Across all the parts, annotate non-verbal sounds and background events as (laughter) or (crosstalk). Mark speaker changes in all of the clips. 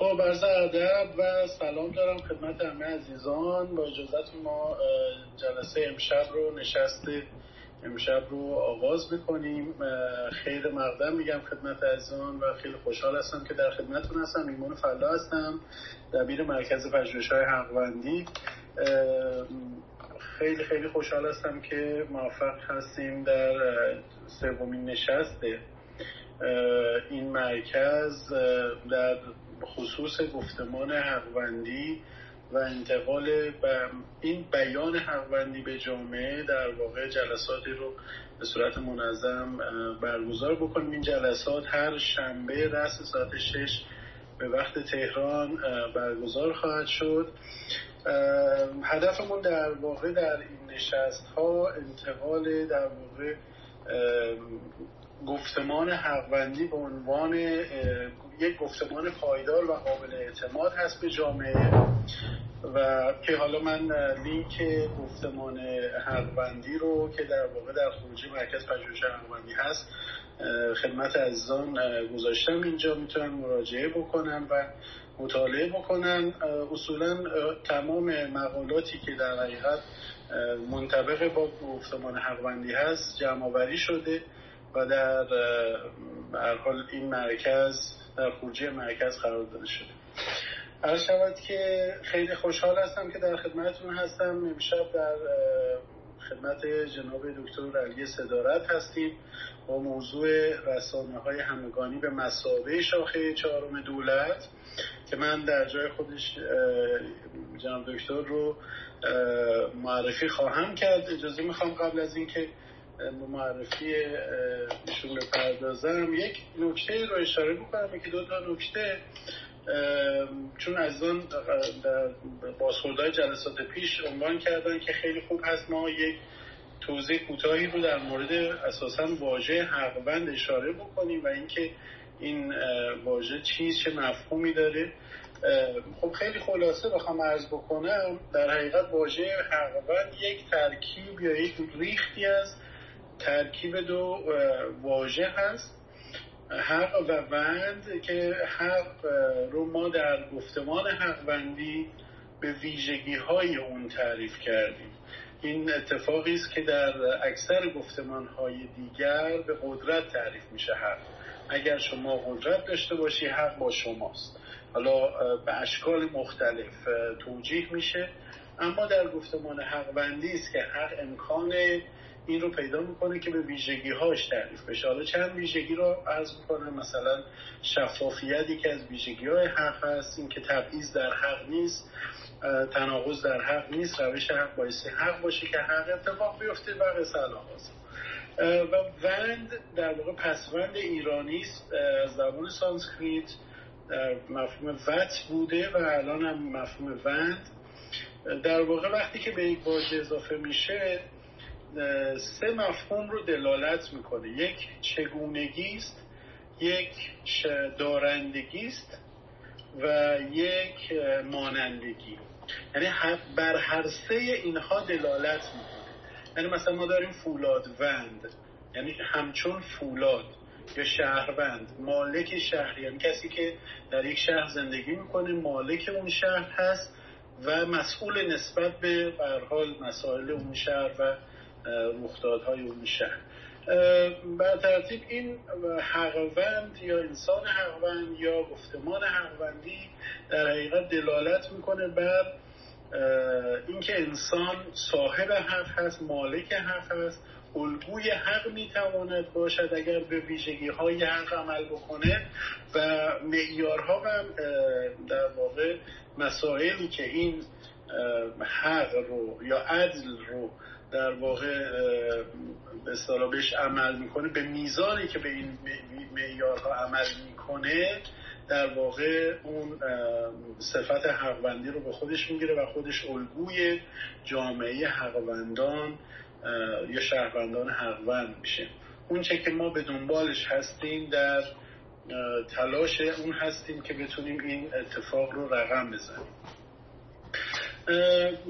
Speaker 1: خب عرض ادب و سلام دارم خدمت همه عزیزان. با اجازت ما جلسه امشب رو نشست امشب رو آغاز می‌کنیم خیر مقدم میگم خدمت عزیزان و خیلی خوشحال هستم که در خدمتتون هستم. ایمان فلا هستم دبیر مرکز پژوهش های حقوندی خیلی خیلی خوشحال هستم که موفق هستیم در سومین نشست. این مرکز در خصوص گفتمان حقوندی و انتقال این بیان حقوندی به جامعه در واقع جلساتی رو به صورت منظم برگزار بکنیم. این جلسات هر شنبه رس ساعت شش به وقت تهران برگزار خواهد شد. هدفمون در واقع در این نشست ها انتقال در واقع گفتمان حقوندی به عنوان یک گفتمان پایدار و قابل اعتماد هست به جامعه. و که حالا من لینک گفتمان حقوندی رو که در واقع در خروجی مرکز پژوهش حقوندی هست خدمت عزیزان گذاشتم. اینجا می‌تونن مراجعه بکنن و مطالعه بکنن اصولا تمام مقالاتی که در حقیقت منطبق با گفتمان حقوندی هست جمع شده. و در حال این مرکز در خروجی مرکز قرار داده شده. عرض شود که خیلی خوشحال هستم که در خدمتتون هستم. امشب در خدمت جناب دکتر علی صدارت هستیم با موضوع رسانه های همگانی به مسابه شاخه چهارم دولت که من در جای خودش جناب دکتر رو معرفی خواهم کرد. اجازه می‌خوام قبل از اینکه معرفی ایشون بپردازم یک نکته رو اشاره بکنم که دو تا نکته. چون از آن در بازخوردهای جلسات پیش عنوان کردن که خیلی خوب هست. ما یک توضیح کوتاهی رو در مورد اساسا واژه حقوند اشاره بکنیم و اینکه این واژه چیز چه مفهومی داره. خب خیلی خلاصه بخوام عرض بکنم در حقیقت واژه حقوند یک ترکیب یا یک ریختی از ترکیب دو واژه هست. حق و وند که حق رو ما در گفتمان حقوندی به ویژگی های اون تعریف کردیم. این اتفاقی است که در اکثر گفتمان های دیگر به قدرت تعریف میشه حق. اگر شما قدرت داشته باشی حق با شماست. حالا به اشکال مختلف توجیه میشه. اما در گفتمان حقوندی است که حق امکان این رو پیدا می‌کنه که به ویژگی هاش تعریف بشه. حالا چند ویژگی رو عرض می‌کنم مثلا شفافیت یکی از ویژگی های حق هست این که تبعیض در حق نیست تناقض در حق نیست روش حق باعث حق باشه که حق اتفاق بیفته و قصه و وند در واقع پسوند ایرانی است از زبان سانسکریت مفهوم وط بوده و الان هم مفهوم وند. در واقع وقتی که به یک واژه اضافه میشه سه مفهوم رو دلالت می‌کنه. یک چگونگی است یک دارندگی است و یک مانندگی. یعنی بر هر سه اینها دلالت می‌کنه. یعنی مثلا ما داریم فولاد وند یعنی همچون فولاد یا شهروند. مالک شهر یعنی کسی که در یک شهر زندگی می‌کنه مالک اون شهر هست و مسئول نسبت به حال مسائل اون شهر و رخدادهای اون شهر بر ترتیب این حقوند یا انسان حقوند یا گفتمان حقوندی در حقیقت دلالت می‌کنه بر اینکه انسان صاحب حق هست مالک حق هست الگوی حق می‌تواند باشد اگر به ویژگی های حق عمل بکنه و معیارها هم در واقع مسائلی که این حق رو یا عدل رو در واقع به اصطلاح بهش عمل می‌کنه به میزانی که به این معیارها عمل می‌کنه در واقع اون صفت حقوندی رو به خودش می‌گیره و خودش الگوی جامعه حقوندان یا شهروندان حقوند میشه. اون چه که ما به دنبالش هستیم در تلاش اون هستیم که بتونیم این اتفاق رو رقم بزنیم.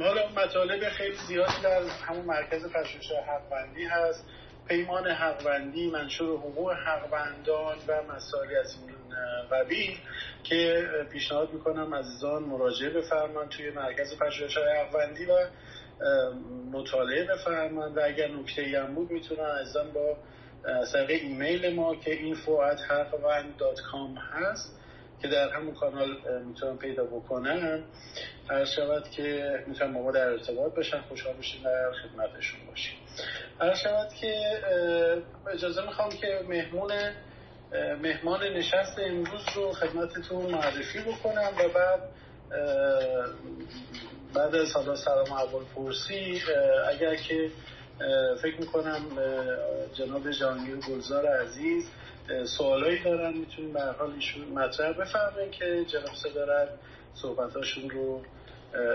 Speaker 1: حالا مطالب خیلی زیادی در همون مرکز پژوهش حقوندی هست. پیمان حقوندی منشور حقوق حقوندان و مسائلی از این قبیل که پیشنهاد می‌کنم عزیزان مراجعه بفرمان توی مرکز پژوهش حقوندی و مطالعه بفرمان. و اگر نکته هم بود می‌تونن عزیزان با طریق ایمیل ما که info@haqvand.com هست که در همون کانال می‌تونن پیدا بکنن هر شود که می‌تونن ما در ارتباط بشن خوشحال بشیم در خدمتشون باشیم. هر شود که اجازه می‌خوام که مهمون مهمان نشست امروز رو خدمتتون معرفی بکنم و بعد بعد از حالا سلام اول پرسی اگر که فکر می‌کنم جناب جانگیر گلزار عزیز سوالایی دارن می‌تونیم به حال ایشون مطرح بفرمایید که جناب صدارت صحبتاشون رو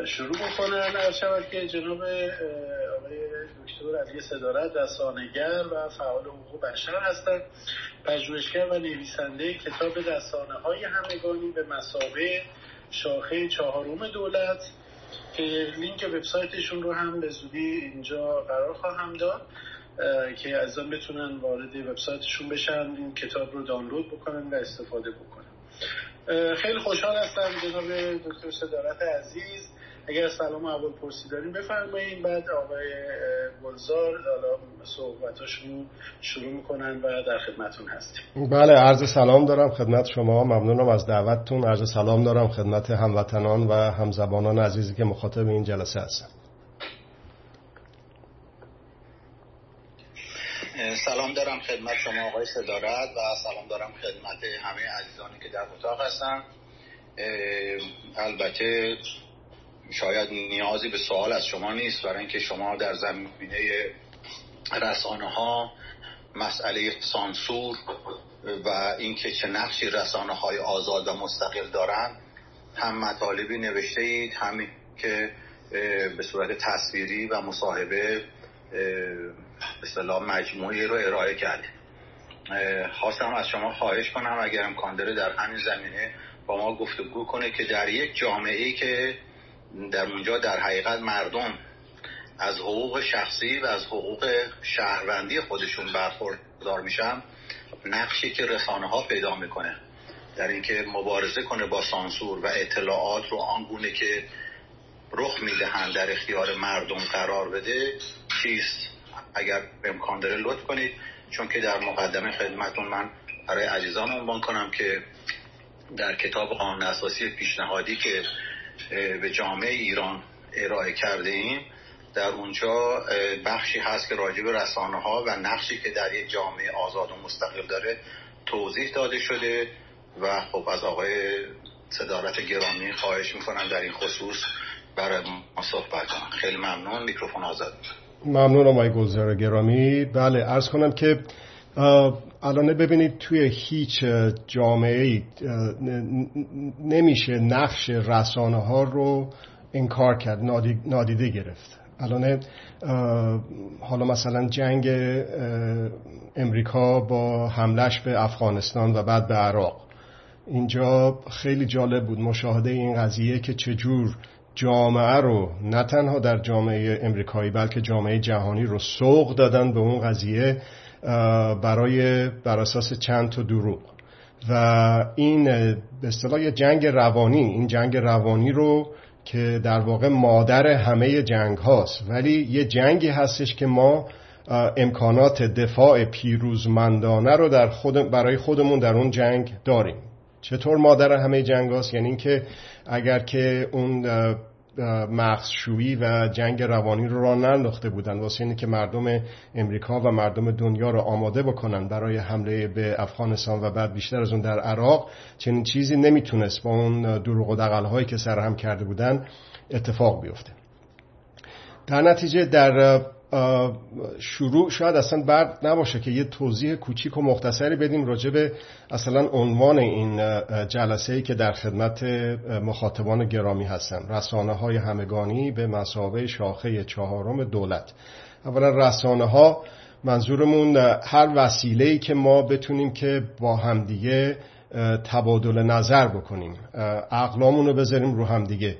Speaker 1: شروع بکنن. هر شود که جناب آقای دکتر علی صدارت رسانگر و فعال حقوق بشر هستند. پژوهشگر و نویسنده کتاب رسانه های همگانی به مسابه شاخه چهارم دولت که لینک وبسایتشون رو هم به زودی اینجا قرار خواهم داد. که از آن بتونن وارد وبسایتشون بشن این کتاب رو دانلود بکنن و استفاده بکنن. خیلی خوشحال هستم جناب دکتر صدارت عزیز. اگر سلام اول پرسی داریم بفرمایید. بعد آقای گلزار حالا صحبتاشون شروع می‌کنن و در خدمتون هستیم.
Speaker 2: بله عرض سلام دارم خدمت شما. ممنونم از دعوتتون. عرض سلام دارم خدمت هموطنان و همزبانان عزیزی که مخاطب این جلسه هستن.
Speaker 3: سلام دارم خدمت شما آقای صدارت و سلام دارم خدمت همه عزیزانی که در اتاق هستن. البته شاید نیازی به سوال از شما نیست برای اینکه شما در زمینه رسانه ها مسئله سانسور و اینکه چه نقشی رسانه های آزاد و مستقل دارن هم مطالبی نوشته اید هم که به صورت تصویری و مصاحبه به صلاح مجموعی رو ارائه کرده. خواستم از شما خواهش کنم اگر امکان داره در همین زمینه با ما گفتگو کنه که در یک جامعه ای که در اونجا در حقیقت مردم از حقوق شخصی و از حقوق شهروندی خودشون برخوردار میشن نقشی که رسانه ها پیدا می‌کنه. در اینکه مبارزه کنه با سانسور و اطلاعات رو آنگونه که رخ می‌دهند در اختیار مردم قرار بده چیست؟ اگر امکان داره لطف کنید چون که در مقدمه خدمتون من برای عزیزان عنوان کنم که در کتاب قانون اساسی پیشنهادی که به جامعه ایران ارائه کرده ایم در اونجا بخشی هست که راجع به رسانه ها و نقشی که در یک جامعه آزاد و مستقل داره توضیح داده شده و خب از آقای صدارت گرامی خواهش می‌کنم در این خصوص برای ما صحبت کنم خیلی ممنون. میکروفون آزاد
Speaker 2: ممنون آقای گلزار گرامی. بله ارز کنم که الان ببینید توی هیچ جامعه نمیشه نقش رسانه ها رو انکار کرد نادیده گرفت. الان حالا مثلا جنگ امریکا با حملش به افغانستان و بعد به عراق. اینجا خیلی جالب بود مشاهده این قضیه که چجور جامعه رو نه تنها در جامعه امریکایی بلکه جامعه جهانی رو سوق دادن به اون قضیه برای بر اساس چند تا دروغ. و این به اصطلاح جنگ روانی این جنگ روانی رو که در واقع مادر همه جنگ هاست. ولی یه جنگی هستش که ما امکانات دفاع پیروزمندانه رو در خود برای خودمون در اون جنگ داریم. چطور مادر همه جنگ هاست؟ یعنی اینکه اگر که اون مغزشویی و جنگ روانی رو را ننداخته بودن واسه اینه که مردم امریکا و مردم دنیا رو آماده بکنن برای حمله به افغانستان و بعد بیشتر از اون در عراق چنین چیزی نمی‌تونست با اون دروغ و دقل هایی که سرهم کرده بودن اتفاق بیفته. در نتیجه در شروع شاید اصلا بعد نباشه که یه توضیح کوچیک و مختصری بدیم راجع به اصلا عنوان این جلسه ای که در خدمت مخاطبان گرامی هستن رسانه های همگانی به مسابه شاخه چهارم دولت. اولا رسانه ها منظورمون هر وسیله ای که ما بتونیم که با همدیگه تبادل نظر بکنیم. عقلامون رو بذاریم رو همدیگه.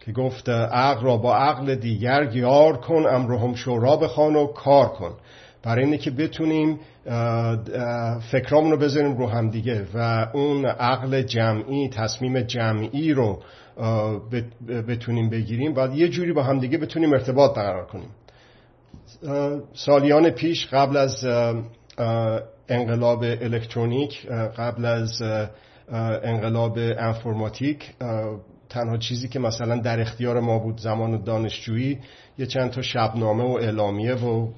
Speaker 2: که گفت عقل را با عقل دیگر یار کن امرهم شورا بخوان و کار کن. برای اینه که بتونیم فکرامون رو بذاریم رو هم دیگه و اون عقل جمعی تصمیم جمعی رو بتونیم بگیریم باید یه جوری با هم دیگه بتونیم ارتباط برقرار کنیم. سالیان پیش قبل از انقلاب الکترونیک قبل از انقلاب انفرماتیک تنها چیزی که مثلا در اختیار ما بود زمان دانشجویی یه چند تا شبنامه و اعلامیه و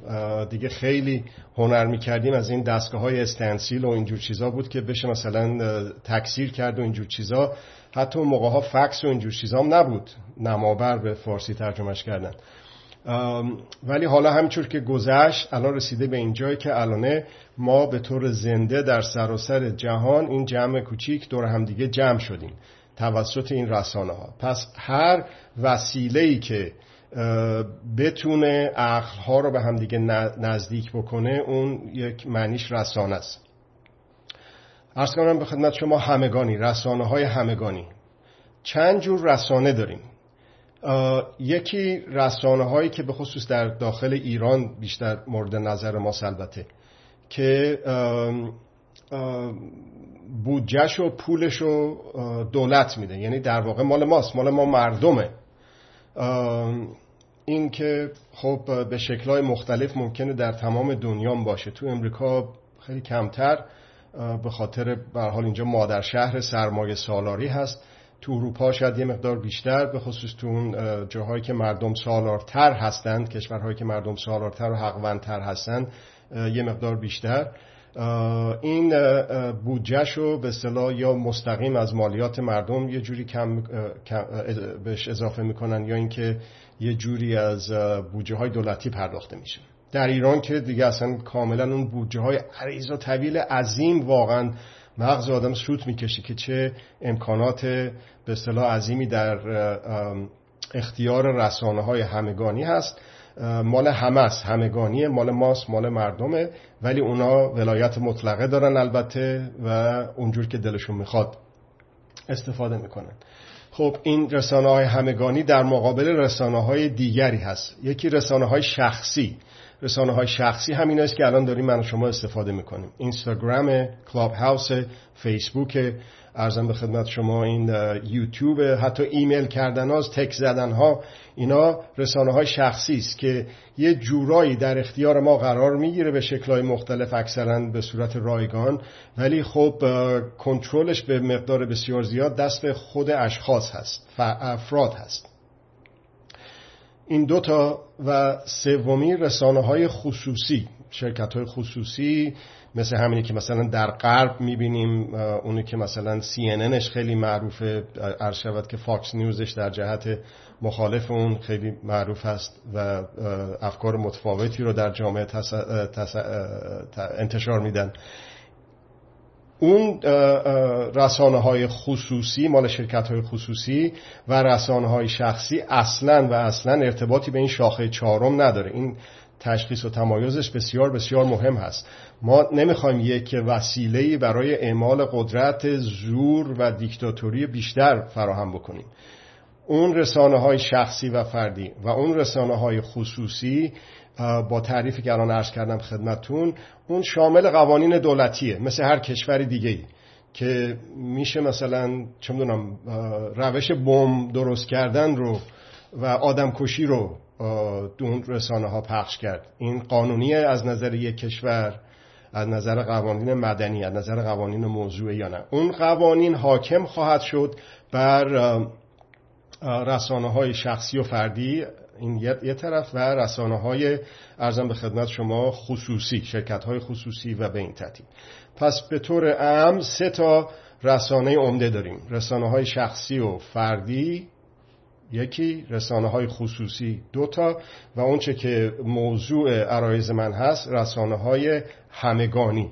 Speaker 2: دیگه خیلی هنر می‌کردیم. از این دستگاه های استنسیل و اینجور چیزا بود که بشه مثلا تکثیر کرد و اینجور چیزا. حتی موقع ها فکس و اینجور چیزا هم نبود. نمابر به فارسی ترجمهش کردن. ولی حالا همینطور که گذشت الان رسیده به اینجایی که الانه ما به طور زنده در سراسر جهان این جمع کوچیک دور همدیگه جمع شدیم. توسط این رسانه ها پس هر وسیله ای که بتونه عقل ها رو به همدیگه نزدیک بکنه اون یک معنیش رسانه است. ارز کنم به خدمت شما همگانی رسانه های همگانی. چند جور رسانه داریم؟ یکی رسانه هایی که به خصوص در داخل ایران بیشتر مورد نظر ما البته که بودجهش و پولش رو دولت میده. یعنی در واقع مال ماست مال ما مردمه. این که خب به شکلهای مختلف ممکنه در تمام دنیا باشه. تو امریکا خیلی کمتر به خاطر به حال اینجا مادر شهر سرمایه سالاری هست. تو اروپا شاید یه مقدار بیشتر به خصوص تو اون جاهایی که مردم سالارتر هستند کشورهایی که مردم سالارتر و حقوندتر هستند یه مقدار بیشتر. این بودجهش رو به اصطلاح یا مستقیم از مالیات مردم یه جوری کم, بهش اضافه می‌کنن یا اینکه یه جوری از بودجه های دولتی پرداخته میشه. در ایران که دیگه اصلا کاملا اون بودجه های عریض و طویل عظیم واقعا مغز آدم سوت می‌کشه که چه امکانات به اصطلاح عظیمی در اختیار رسانه های همگانی هست. مال همه است همگانیه مال ماست مال مردمه ولی اونا ولایت مطلقه دارن البته و اونجور که دلشون می‌خواد استفاده می‌کنن. خب این رسانه های همگانی در مقابل رسانه های دیگری هست. یکی رسانه های شخصی. رسانه های شخصی همین است که الان داریم من و شما استفاده می‌کنیم. اینستاگرام کلاب هاوس فیسبوک ارزم به خدمت شما این یوتیوب حتی ایمیل کردن ها تک زدن ها اینا رسانه های شخصی است که یه جورایی در اختیار ما قرار می‌گیره به شکلهای مختلف اکثرا به صورت رایگان. ولی خب کنترلش به مقدار بسیار زیاد دست خود اشخاص هست افراد هست. این دوتا و سومی رسانه های خصوصی شرکت های خصوصی مثل همینی که مثلا در غرب می‌بینیم اونی که مثلا CNN خیلی معروفه عرض که فاکس نیوزش در جهت مخالف اون خیلی معروف هست و افکار متفاوتی رو در جامعه انتشار میدن. اون رسانه های خصوصی مال شرکت های خصوصی و رسانه های شخصی اصلا و اصلا ارتباطی به این شاخه چهارم نداره. این تشخیص و تمایزش بسیار بسیار مهم هست. ما نمی‌خوایم یک وسیله برای اعمال قدرت زور و دیکتاتوری بیشتر فراهم بکنیم. اون رسانه های شخصی و فردی و اون رسانه های خصوصی با تعریفی که الان عرض کردم خدمتون اون شامل قوانین دولتیه مثل هر کشور دیگه ای که میشه مثلا چه می‌دونم روش بم درست کردن رو و آدم کشی رو دون رسانه ها پخش کرد. این قانونیه از نظر یک کشور از نظر قوانین مدنی از نظر قوانین موضوعی یا نه. اون قوانین حاکم خواهد شد بر رسانه های شخصی و فردی. این یه طرف و رسانه های ارزم به خدمت شما خصوصی شرکت های خصوصی و به این ترتیب. پس به طور عام سه تا رسانه عمده داریم. رسانه های شخصی و فردی یکی رسانه های خصوصی دوتا و اونچه که موضوع عرایز من هست رسانه های همگانی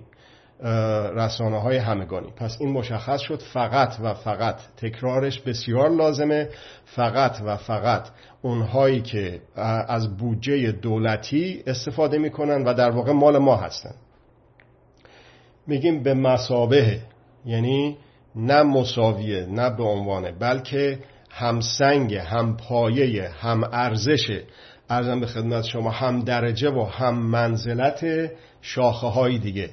Speaker 2: رسانه های همگانی. پس این مشخص شد فقط و فقط تکرارش بسیار لازمه فقط و فقط اونهایی که از بودجه دولتی استفاده می‌کنن و در واقع مال ما هستن. میگیم به مسابه یعنی نه مساویه نه به عنوانه بلکه همسنگ هم پایه هم ارزش. ارزم به خدمت شما هم درجه و هم منزلت شاخه های دیگه.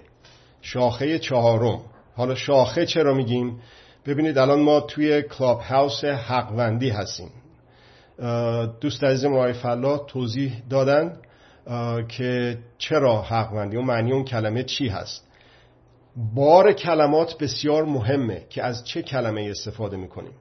Speaker 2: شاخه چهارم. حالا شاخه چرا میگیم؟ ببینید الان ما توی کلاب هاوس حقوندی هستیم. دوست عزیزم آقای فلا توضیح دادن که چرا حقوندی؟ و معنی اون کلمه چی هست؟ بار کلمات بسیار مهمه که از چه کلمه استفاده می‌کنیم؟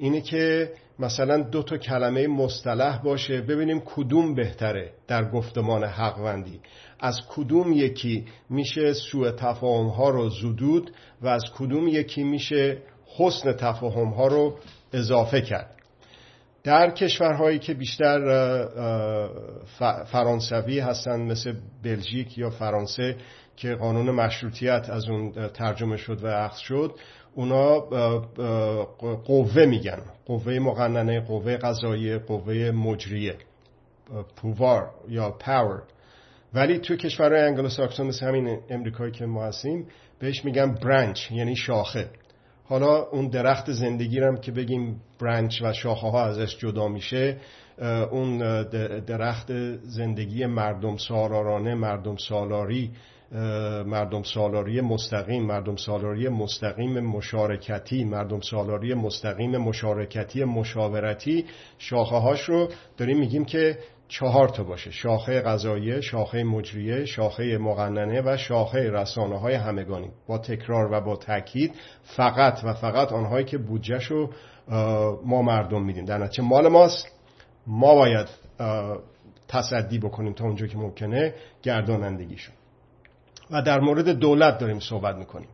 Speaker 2: اینه که مثلا دو تا کلمه مصطلح باشه ببینیم کدوم بهتره در گفتمان حقوندی. از کدوم یکی میشه سوء تفاهم ها رو زدود و از کدوم یکی میشه حسن تفاهم ها رو اضافه کرد. در کشورهایی که بیشتر فرانسوی هستن مثل بلژیک یا فرانسه که قانون مشروطیت از اون ترجمه شد و اخذ شد اونا قوه میگن. قوه مقننه قوه قضایی قوه مجریه. پووار یا پاور. ولی تو کشورهای انگلو ساکسون مثل همین امریکایی که ما هستیم بهش میگن برانچ یعنی شاخه. حالا اون درخت زندگی هم که بگیم برانچ و شاخه ها ازش جدا میشه اون درخت زندگی مردم سالارانه مردم سالاری مردم سالاری مستقیم مردم سالاری مستقیم مشارکتی مردم سالاری مستقیم مشارکتی مشاورتی شاخه هاش رو داریم میگیم که چهار تا باشه شاخه غذایی، شاخه مجریه، شاخه مقننه و شاخه رسانه های همگانی. با تکرار و با تاکید فقط و فقط آنهایی که بودجهش رو ما مردم میدیم. در نتیجه مال ماست. ما باید تصدی بکنیم تا اونجا که ممکنه گردانندگیشون. و در مورد دولت داریم صحبت می‌کنیم.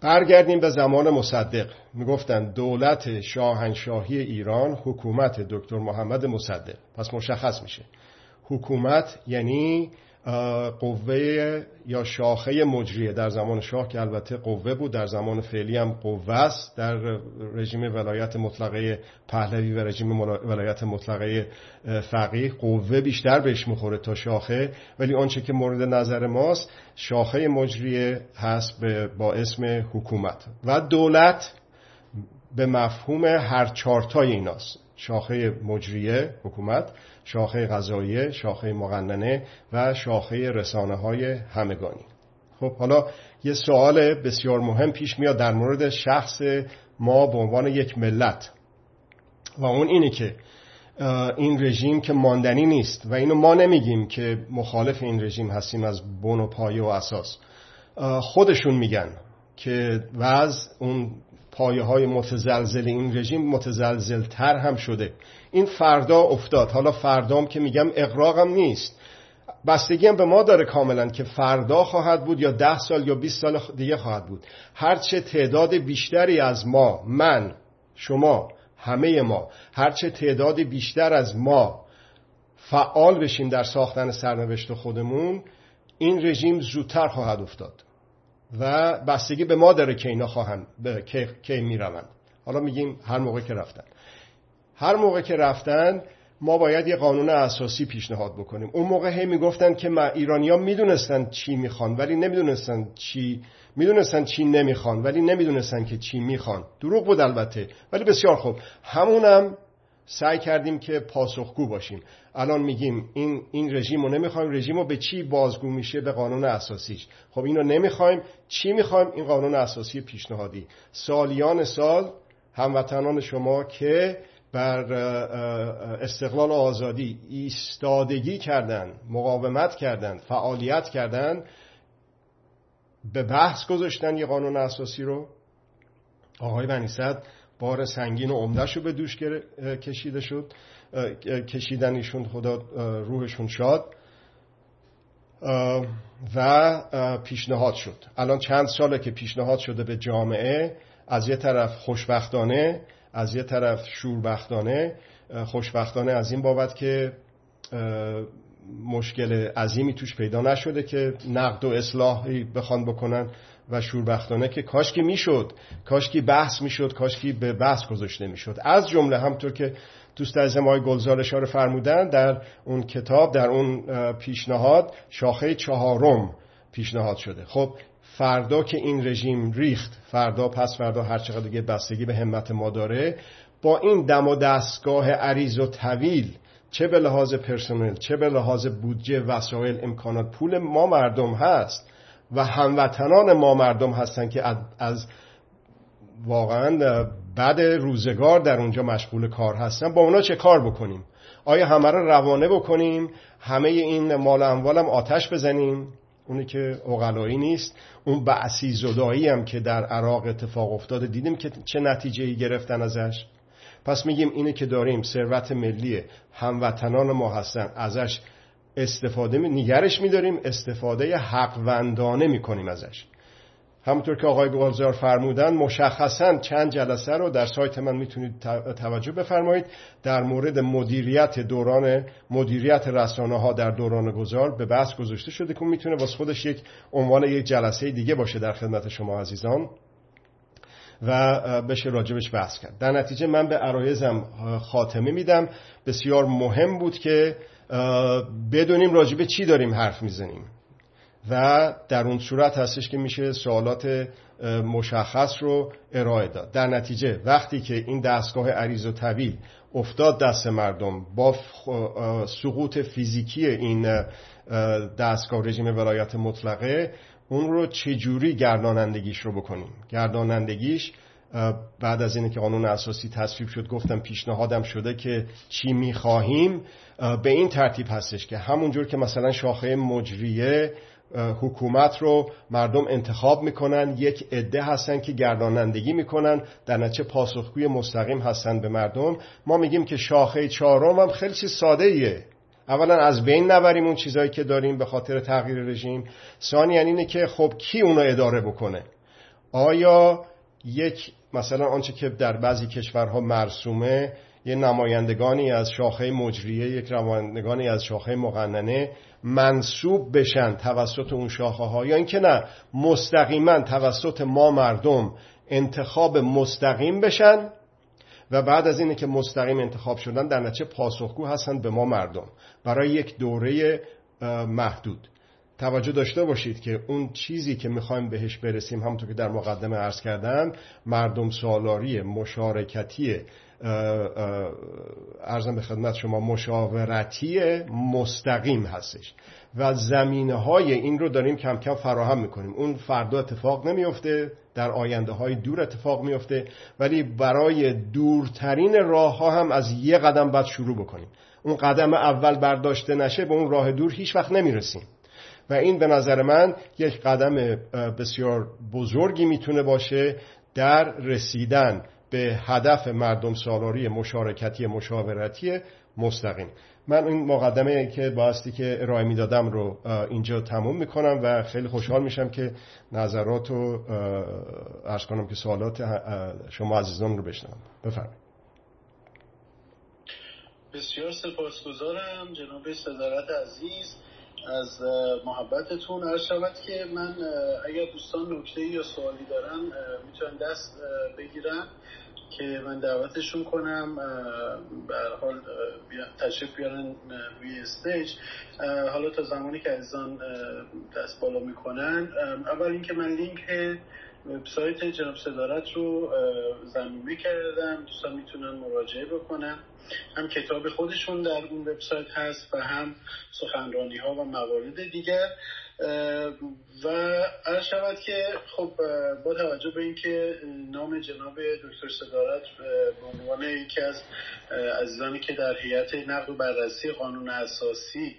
Speaker 2: برگردیم به زمان مصدق. می‌گفتن دولت شاهنشاهی ایران حکومت دکتر محمد مصدق. پس مشخص میشه. حکومت یعنی قوه یا شاخه مجریه. در زمان شاه که البته قوه بود در زمان فعلی هم قوه است. در رژیم ولایت مطلقه پهلوی و رژیم ولایت مطلقه فقیه قوه بیشتر بهش می‌خوره تا شاخه. ولی آنچه که مورد نظر ماست شاخه مجریه هست با اسم حکومت. و دولت به مفهوم هر چارتای ایناست. شاخه مجریه حکومت شاخه غذایی شاخه مقننه و شاخه رسانه های همگانی. خب حالا یه سوال بسیار مهم پیش میاد در مورد شخص ما به عنوان یک ملت. و اون اینه که این رژیم که ماندنی نیست و اینو ما نمیگیم که مخالف این رژیم هستیم از بن و پایه و اساس. خودشون میگن که وضع اون پایه های متزلزل این رژیم متزلزلتر هم شده. این فردا افتاد. حالا فردام که میگم اقراقم نیست. بستگی هم به ما داره کاملا که فردا خواهد بود یا ده سال یا 20 سال دیگه خواهد بود. هرچه تعداد بیشتری از ما من شما همه ما هرچه تعداد بیشتر از ما فعال بشیم در ساختن سرنوشت خودمون این رژیم زودتر خواهد افتاد. و بستگی به ما داره که اینا خواهند به کی می‌روند. حالا میگیم هر موقع که رفتن. هر موقع که رفتن ما باید یه قانون اساسی پیشنهاد بکنیم. اون موقع هی می‌گفتن که ما ایرانیا می‌دونستن چی می‌خوان ولی نمی‌دونستن چی می‌دونستن چی نمی‌خوان ولی نمی‌دونستن که چی می‌خوان. دروغ بود البته ولی بسیار خوب. همونم سعی کردیم که پاسخگو باشیم. الان میگیم این این رژیم رو نمی‌خوایم. رژیم رو به چی بازگو میشه؟ به قانون اساسیش خب اینو نمی‌خوایم. چی می‌خوایم؟ این قانون اساسی پیشنهادی. سالیان سال هموطنان شما که بر استقلال و آزادی ایستادگی کردن مقاومت کردن فعالیت کردن به بحث گذاشتن یه قانون اساسی رو. آقای بنیصد بار سنگین و عمدهش رو به دوش کشیده شد. کشیدن ایشون خدا روحشون شاد. و پیشنهاد شد. الان چند ساله که پیشنهاد شده به جامعه. از یه طرف خوشبختانه از یه طرف شوربختانه. خوشبختانه از این بابت که مشکل عظیمی توش پیدا نشده که نقد و اصلاحی بخوان بکنن. و شوربختانه که کاشکی می‌شد کاشکی بحث می‌شد کاشکی به بحث گذاشته می‌شد. از جمله همطور که دوست از مای گلزار اشاره فرمودن در اون کتاب در اون پیشنهاد شاخه چهارم پیشنهاد شده. خب فردا که این رژیم ریخت فردا پس فردا هر چقدر دیگه بستگی به همت ما داره با این دم و دستگاه عریض و طویل چه به لحاظ پرسنل چه به لحاظ بودجه وسایل امکانات پول ما مردم هست. و هموطنان ما مردم هستن که از واقعا بعد روزگار در اونجا مشغول کار هستن. با اونا چه کار بکنیم؟ آیا همه رو روانه بکنیم؟ همه این مال اموالم آتش بزنیم؟ اونی که اقلایی نیست. اون بعثی زدایی هم که در عراق اتفاق افتاده دیدیم که چه نتیجه ای گرفتن ازش. پس میگیم اینه که داریم ثروت ملی هموطنان ما هستن ازش استفاده می... نگرش میداریم استفاده حقوندانه می‌کنیم ازش. همونطور که آقای گلزار فرمودن مشخصا چند جلسه رو در سایت من می‌تونید توجه بفرمایید. در مورد مدیریت دوران مدیریت رسانه ها در دوران گذار به بحث گذاشته شده که می‌تونه واسه خودش یک عنوان یک جلسه دیگه باشه در خدمت شما عزیزان. و بشه راجبش بحث کرد. در نتیجه من به عرایزم خاتمه میدم. بسیار مهم بود که بدونیم راجبه چی داریم حرف می‌زنیم. و در اون صورت هستش که میشه سوالات مشخص رو ارائه داد. در نتیجه وقتی که این دستگاه عریض و طویل افتاد دست مردم با سقوط فیزیکی این دستگاه رژیم ولایت مطلقه اون رو چجوری گردانندگیش رو بکنیم؟ گردانندگیش بعد از اینکه قانون اساسی تصویب شد گفتم پیشنهادم شده که چی می‌خواهیم به این ترتیب هستش که همونجور که مثلا شاخه مجریه حکومت رو مردم انتخاب می‌کنن یک عده هستن که گردانندگی می‌کنن در نتیجه پاسخگوی مستقیم هستن به مردم. ما میگیم که شاخه چهارم هم خیلی چیز ساده ایه اولا از بین نبریم اون چیزایی که داریم به خاطر تغییر رژیم. ثانیا اینه که خب کی اونو اداره بکنه؟ آیا یک مثلا آنچه که در بعضی کشورها مرسومه یه نمایندگانی از شاخه مجریه یک نمایندگانی از شاخه مقننه منصوب بشن توسط اون شاخه ها یا اینکه نه مستقیما توسط ما مردم انتخاب مستقیم بشن و بعد از اینه که مستقیم انتخاب شدن در نتیجه پاسخگو هستند به ما مردم برای یک دوره محدود. توجه داشته باشید که اون چیزی که می‌خوایم بهش برسیم همونطور که در مقدمه عرض کردم مردم سالاری مشارکتی ارزم به خدمت شما مشاورتی مستقیم هستش و زمینه های این رو داریم کم کم فراهم می‌کنیم. اون فردا اتفاق نمیفته در آینده های دور اتفاق میفته ولی برای دورترین راه ها هم از یه قدم باید شروع بکنیم. اون قدم اول برداشته نشه به اون راه دور هیچ وقت نمی‌رسیم. و این به نظر من یک قدم بسیار بزرگی می‌تونه باشه در رسیدن به هدف مردم سالاری مشارکتی مشاورتی مستقیم. من این مقدمه که باستی که ارائه می‌دادم رو اینجا تموم می‌کنم و خیلی خوشحال میشم که نظرات و ارز کنم که سوالات شما عزیزان رو بشنم بفرمایید.
Speaker 1: بسیار سپاسگزارم جناب صدارت عزیز. از محبتتون عرض شود که من اگر دوستان نکته یا سوالی دارن می‌تونن دست بگیرن که من دعوتشون کنم. به حال تشریف بیارن روی استیج. حالا تا زمانی که عزیزان دست بالا می‌کنن. اول اینکه من لینک وبسایت جناب صدارت رو زمینه کردم. دوستان می‌تونن مراجعه بکنن. هم کتاب خودشون در اون وبسایت هست و هم سخنرانی ها و موارد دیگر و عرض شود که خب با توجه به اینکه نام جناب دکتر صدارت به عنوان یکی از عزیزانی که در هیئت نقد و بررسی قانون اساسی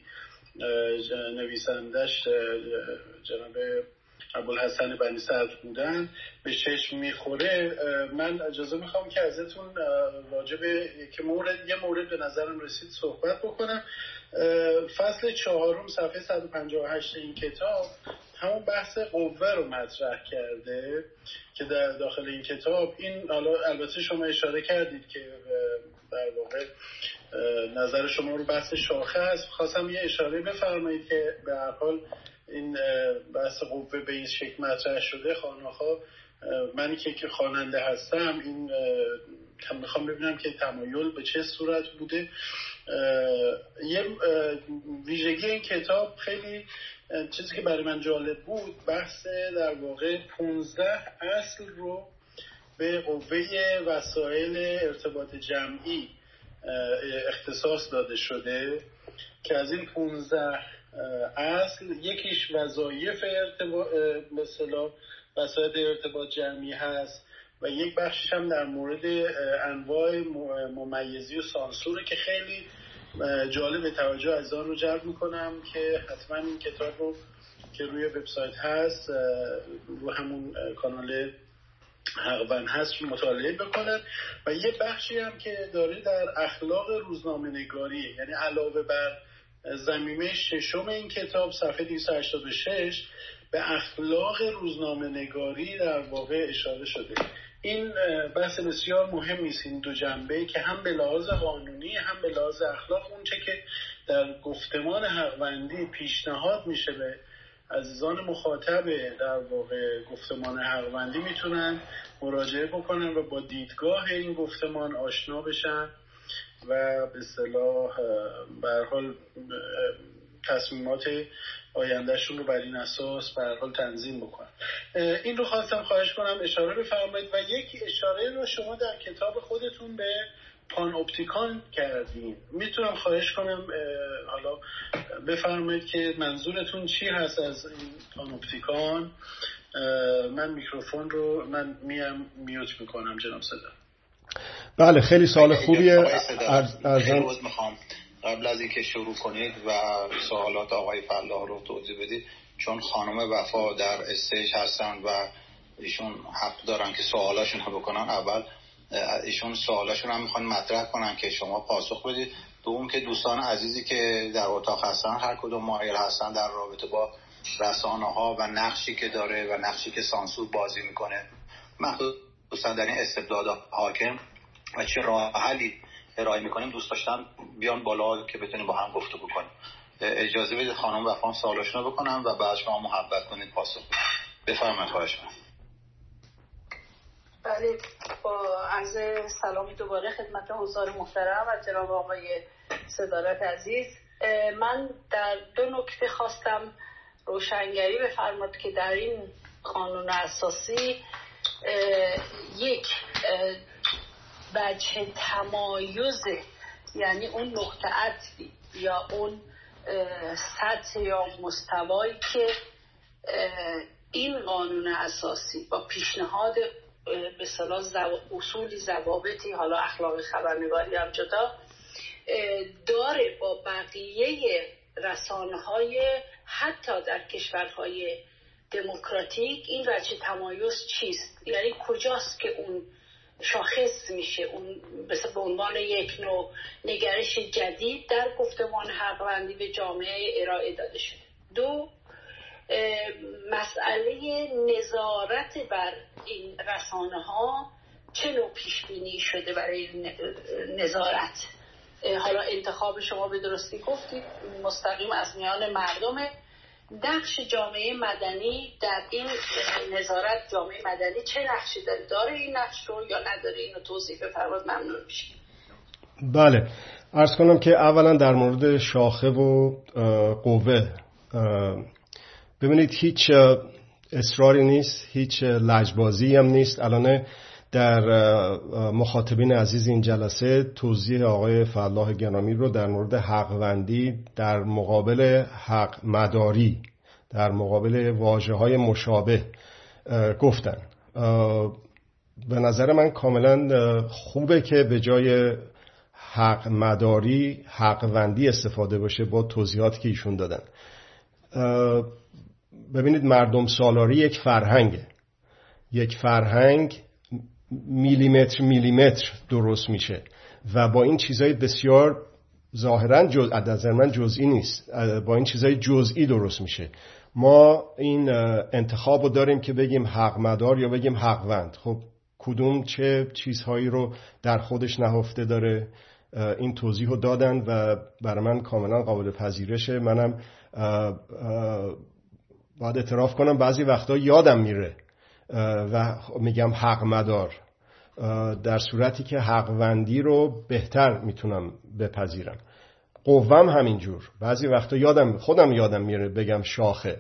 Speaker 1: نویسندش جناب ابوالحسن بنی صدر بودن به چشم می‌خوره. من اجازه می‌خوام که ازتون راجع به که مورد یه مورد به نظرم رسید صحبت بکنم. فصل چهارم صفحه 158 این کتاب همون بحث قوه رو مطرح کرده که در داخل این کتاب این البته شما اشاره کردید که در واقع نظر شما رو بحث شاخه هست خواستم یه اشاره بفرمایید که به هر حال این بحث قوه به این شکل مطرح شده. خانه منی که که خواننده هستم این می‌خوام ببینم که تمایل به چه صورت بوده. یه ویژگی این کتاب خیلی چیزی که برای من جالب بود بحث در واقع 15 اصل رو به قوه وسایل ارتباط جمعی اختصاص داده شده که از این 15 اصل یکیش وظایف ارتباط مثلا وسایل ارتباط جمعی هست و یک بخشش هم در مورد انواع ممیزی و سانسوره که خیلی جالب توجه از آن رو جلب می‌کنم که حتما این کتاب رو که روی وبسایت هست رو همون کانال حقبن هست مطالعه بکنن و یه بخشی هم که داره در اخلاق روزنامه نگاری یعنی علاوه بر زمینه ششم این کتاب صفحه 286 به اخلاق روزنامه نگاری در واقع اشاره شده. این بحث بسیار مهمی است این دو جنبه که هم به لحاظ قانونی هم به لحاظ اخلاق اونچه که در گفتمان حقوندی پیشنهاد میشه به عزیزان مخاطب در واقع گفتمان حقوندی می‌تونن مراجعه بکنن و با دیدگاه این گفتمان آشنا بشن و به صلاح حال تصمیمات آیندهشون رو بر این اساس به حال تنظیم بکنن این رو خواستم خواهش کنم اشاره بفرمایید و یک اشاره رو شما در کتاب خودتون به پان اپتیکان کردین. می‌تونم خواهش کنم حالا بفرمایید که منظورتون چی هست از این پان اپتیکان؟ من میکروفون رو من می میوت می‌کنم جناب صدا.
Speaker 2: بله خیلی سال خوبیه.
Speaker 3: از می‌خوام. قبل از اینکه شروع کنید و سوالات آقای فلاح رو توضیح بدید چون خانم وفا در استیج هستن و ایشون حق دارن که سوالاشون رو بکنن اول ایشون سوالاشون هم می‌خوان مطرح کنن که شما پاسخ بدید. دوم که دوستان عزیزی که در اتاق هستن هر کدوم مایل هستن در رابطه با رسانه ها و نقشی که داره و نقشی که سانسور بازی می‌کنه مخصوصا در این استبداد حاکم و چه راه حلی ارائه می‌کنیم دوست داشتم بیان بالا که بتونیم با هم گفته بکنیم اجازه بدید خانم وفام سوالاشون رو بکنم و بعد شما محبت کنید پاسخ بفرمایید خواهش من
Speaker 4: بله با عرض سلامی دوباره خدمت حضار محترم و جناب آقای صدارت عزیز. من در دو نکته خواستم روشنگری بفرماد که در این قانون اساسی یک وجه تمایز یعنی اون نقطه عطفی یا اون سطح یا مستوایی که این قانون اساسی با پیشنهاد به صلاح اصولی ضوابطی حالا اخلاق خبرنگاری هم جدا داره با بقیه رسانه های حتی در کشورهای دموکراتیک این وجه تمایز چیست؟ یعنی کجاست که اون شاخص میشه. اون به عنوان یک نوع نگرش جدید در گفتمان حقوندی به جامعه ارائه داده شده. دو مسئله نظارت بر این رسانه ها چه نوع پیش بینی شده برای نظارت؟ حالا انتخاب شما به درستی گفتید. مستقیم از میان مردم نقش جامعه مدنی در این نظارت جامعه مدنی چه نقشی داره؟ داره این نقش رو یا نداره؟ اینو توضیح بفرمایید ممنون میشه
Speaker 2: بله. ارز کنم که اولا در مورد شاخه و قوه ببینید هیچ اصراری نیست هیچ لجبازی هم نیست. الان در مخاطبین عزیز این جلسه توضیح آقای فلاح گرامی رو در مورد حقوندی در مقابل حق مداری در مقابل واجه های مشابه گفتن. به نظر من کاملا خوبه که به جای حق مداری حقوندی استفاده باشه با توضیحاتی که ایشون دادن. ببینید مردم سالاری یک فرهنگه. یک فرهنگ میلیمتر میلیمتر درست میشه. و با این چیزهای بسیار ظاهرا جز... نظر من جزئی نیست. با این چیزهای جزئی درست میشه. ما این انتخاب رو داریم که بگیم حق مدار یا بگیم حقوند خب کدوم چه چیزهایی رو در خودش نهفته داره؟ این توضیح رو دادن و برای من کاملا قابل پذیرشه. منم باید اعتراف کنم بعضی وقتا یادم میره. و میگم حق مدار. در صورتی که حقوندی رو بهتر می‌تونم بپذیرم. قوم همینجور. بعضی وقتا یادم خودم یادم میره بگم شاخه.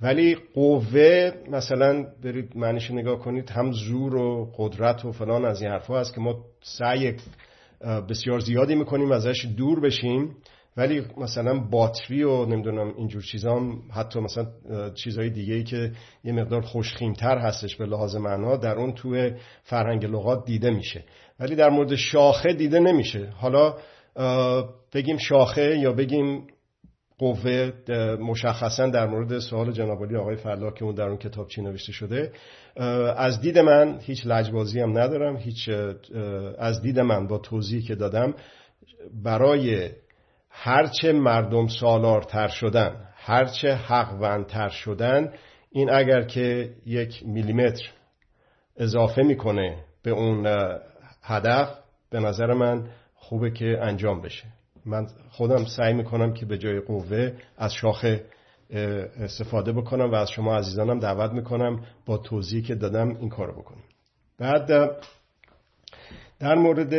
Speaker 2: ولی قوه مثلا برید معنیش نگاه کنید هم زور و قدرت و فلان از این حرفها هست که ما سعی بسیار زیادی می‌کنیم ازش دور بشیم. ولی مثلا باتری و نمی‌دونم اینجور چیزا حتی مثلا چیزهای دیگه ای که یه مقدار خوشخیمتر هستش به لحاظ معنا در اون توی فرهنگ لغات دیده میشه. ولی در مورد شاخه دیده نمیشه. حالا بگیم شاخه یا بگیم قوه مشخصا در مورد سوال جنابالی آقای فلا که اون در اون کتاب چی نوشته شده از دید من هیچ لجبازی هم ندارم. هیچ از دید من با توضیحی که دادم برای هرچه مردم سالارتر شدن هرچه حقوندتر شدن این اگر که یک میلیمتر اضافه می‌کنه به اون هدف به نظر من خوبه که انجام بشه. من خودم سعی می‌کنم که به جای قوه از شاخه استفاده بکنم و از شما عزیزانم دعوت می‌کنم با توضیحی که دادم این کارو بکنیم بعد در مورد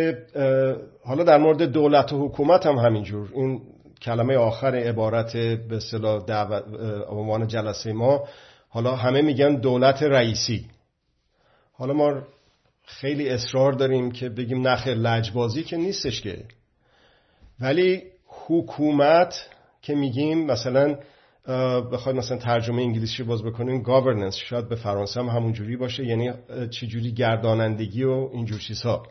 Speaker 2: حالا در مورد دولت و حکومت هم همینجور. این کلمه آخر عبارت به اصطلاح عنوان جلسه ما حالا همه میگن دولت رئیسی. حالا ما خیلی اصرار داریم که بگیم نخیر لجبازی که نیستش که. ولی حکومت که میگیم مثلا بخواید مثلا ترجمه انگلیسی باز بکنیم governance شاید به فرانسه هم همونجوری باشه یعنی چجوری گردانندگی و اینجور چیزها.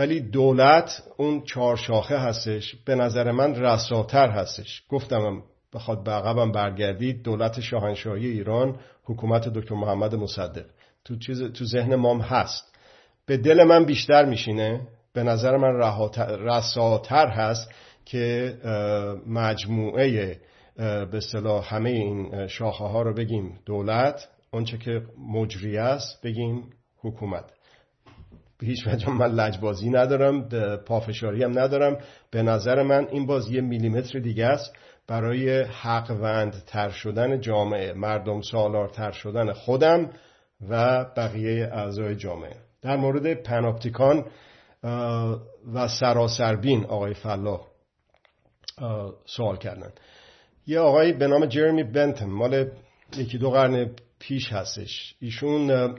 Speaker 2: ولی دولت اون چهار شاخه هستش. به نظر من رساتر هستش. گفتم بخواد به عقبم برگردید دولت شاهنشاهی ایران حکومت دکتر محمد مصدق. تو چیز تو ذهن مام هست. به دل من بیشتر میشینه. به نظر من رساتر هست که مجموعه به صلاح همه این شاخه ها رو بگیم دولت اونچه که مجری است بگیم حکومت. هیچ وجه من لجبازی ندارم پافشاری هم ندارم. به نظر من این باز یه میلیمتر دیگه است برای حقوند تر شدن جامعه مردم تر شدن خودم و بقیه اعضای جامعه. در مورد پناپتیکان و سراسربین آقای فلاح سوال کردن. یه آقای به نام جرمی بنتم مال یکی دو قرن پیش هستش. ایشون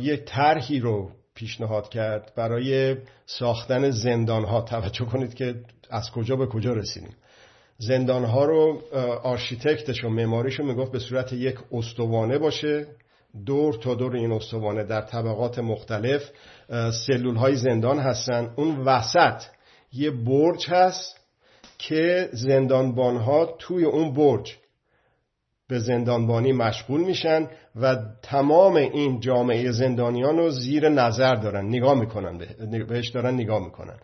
Speaker 2: یه طرحی رو پیشنهاد کرد برای ساختن زندان ها توجه کنید که از کجا به کجا رسیدیم. زندان ها رو آرشیتکتش و معماریش رو می‌گفت به صورت یک استوانه باشه. دور تا دور این استوانه در طبقات مختلف سلول های زندان هستن. اون وسط یه برج هست که زندانبان ها توی اون برج به زندانبانی مشغول میشن. و تمام این جامعه زندانیان رو زیر نظر دارن نگاه می‌کنن بهش دارن نگاه می‌کنن.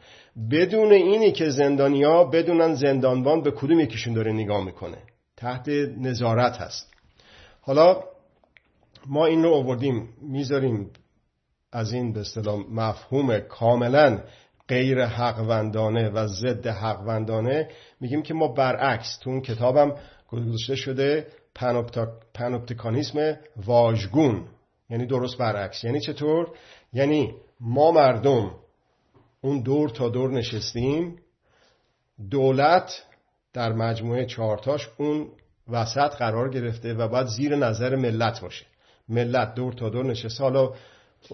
Speaker 2: بدون اینی که زندانیا بدونن زندانبان به کدوم یکیشون داره نگاه می‌کنه. تحت نظارت هست. حالا ما این رو آوردیم می‌ذاریم از این به اصطلاح مفهوم کاملا غیر حقوندانه و ضد حقوندانه. میگیم که ما برعکس تو اون کتابم گذاشته شده پنوپتیکانیسم واژگون. یعنی درست برعکس. یعنی چطور؟ یعنی ما مردم اون دور تا دور نشستیم دولت در مجموعه چهارتاش اون وسط قرار گرفته و باید زیر نظر ملت باشه. ملت دور تا دور نشسته. حالا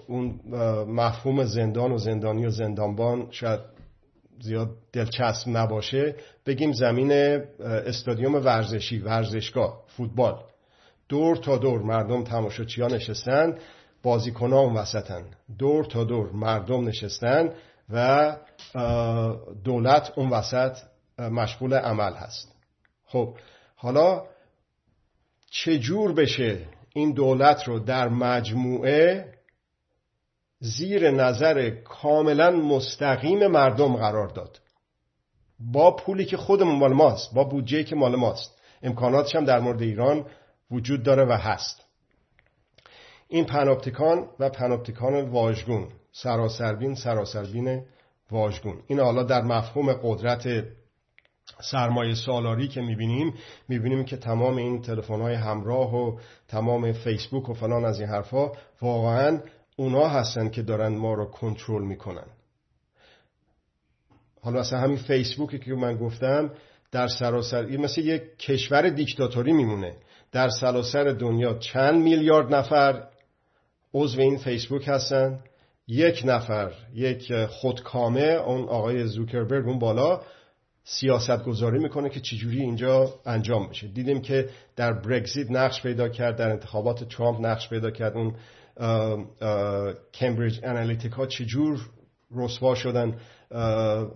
Speaker 2: اون مفهوم زندان و زندانی و زندانبان شاید زیاد دلچسب نباشه بگیم زمین استادیوم ورزشی ورزشگاه فوتبال. دور تا دور مردم تماشاچیان نشستن بازیکنان اون وسطن. دور تا دور مردم نشستن و دولت اون وسط مشغول عمل هست. خب حالا چجور بشه این دولت رو در مجموعه زیر نظر کاملا مستقیم مردم قرار داد. با پولی که خودمون مال ماست با بودجه که مال ماست. امکاناتش هم در مورد ایران وجود داره و هست. این پناپتیکان و پناپتیکان واژگون سراسربین سراسربین واژگون. این حالا در مفهوم قدرت سرمایه سالاری که می‌بینیم می‌بینیم که تمام این تلفن های همراه و تمام فیسبوک و فلان از این حرفا واقعا اونا هستن که دارن ما رو کنترل می‌کنن. حالا اصلا همین فیسبوکی که من گفتم در سراسر مثل یک کشور دیکتاتوری میمونه. در سراسر دنیا چند میلیارد نفر عضو این فیسبوک هستن. یک نفر یک خودکامه اون آقای زوکربرگ اون بالا سیاست گذاری می‌کنه که چجوری اینجا انجام میشه دیدیم که در برگزیت نقش پیدا کرد در انتخابات ترامپ نقش پیدا کرد اون کمبریج انالیتیکا چجور رسوا شدن؟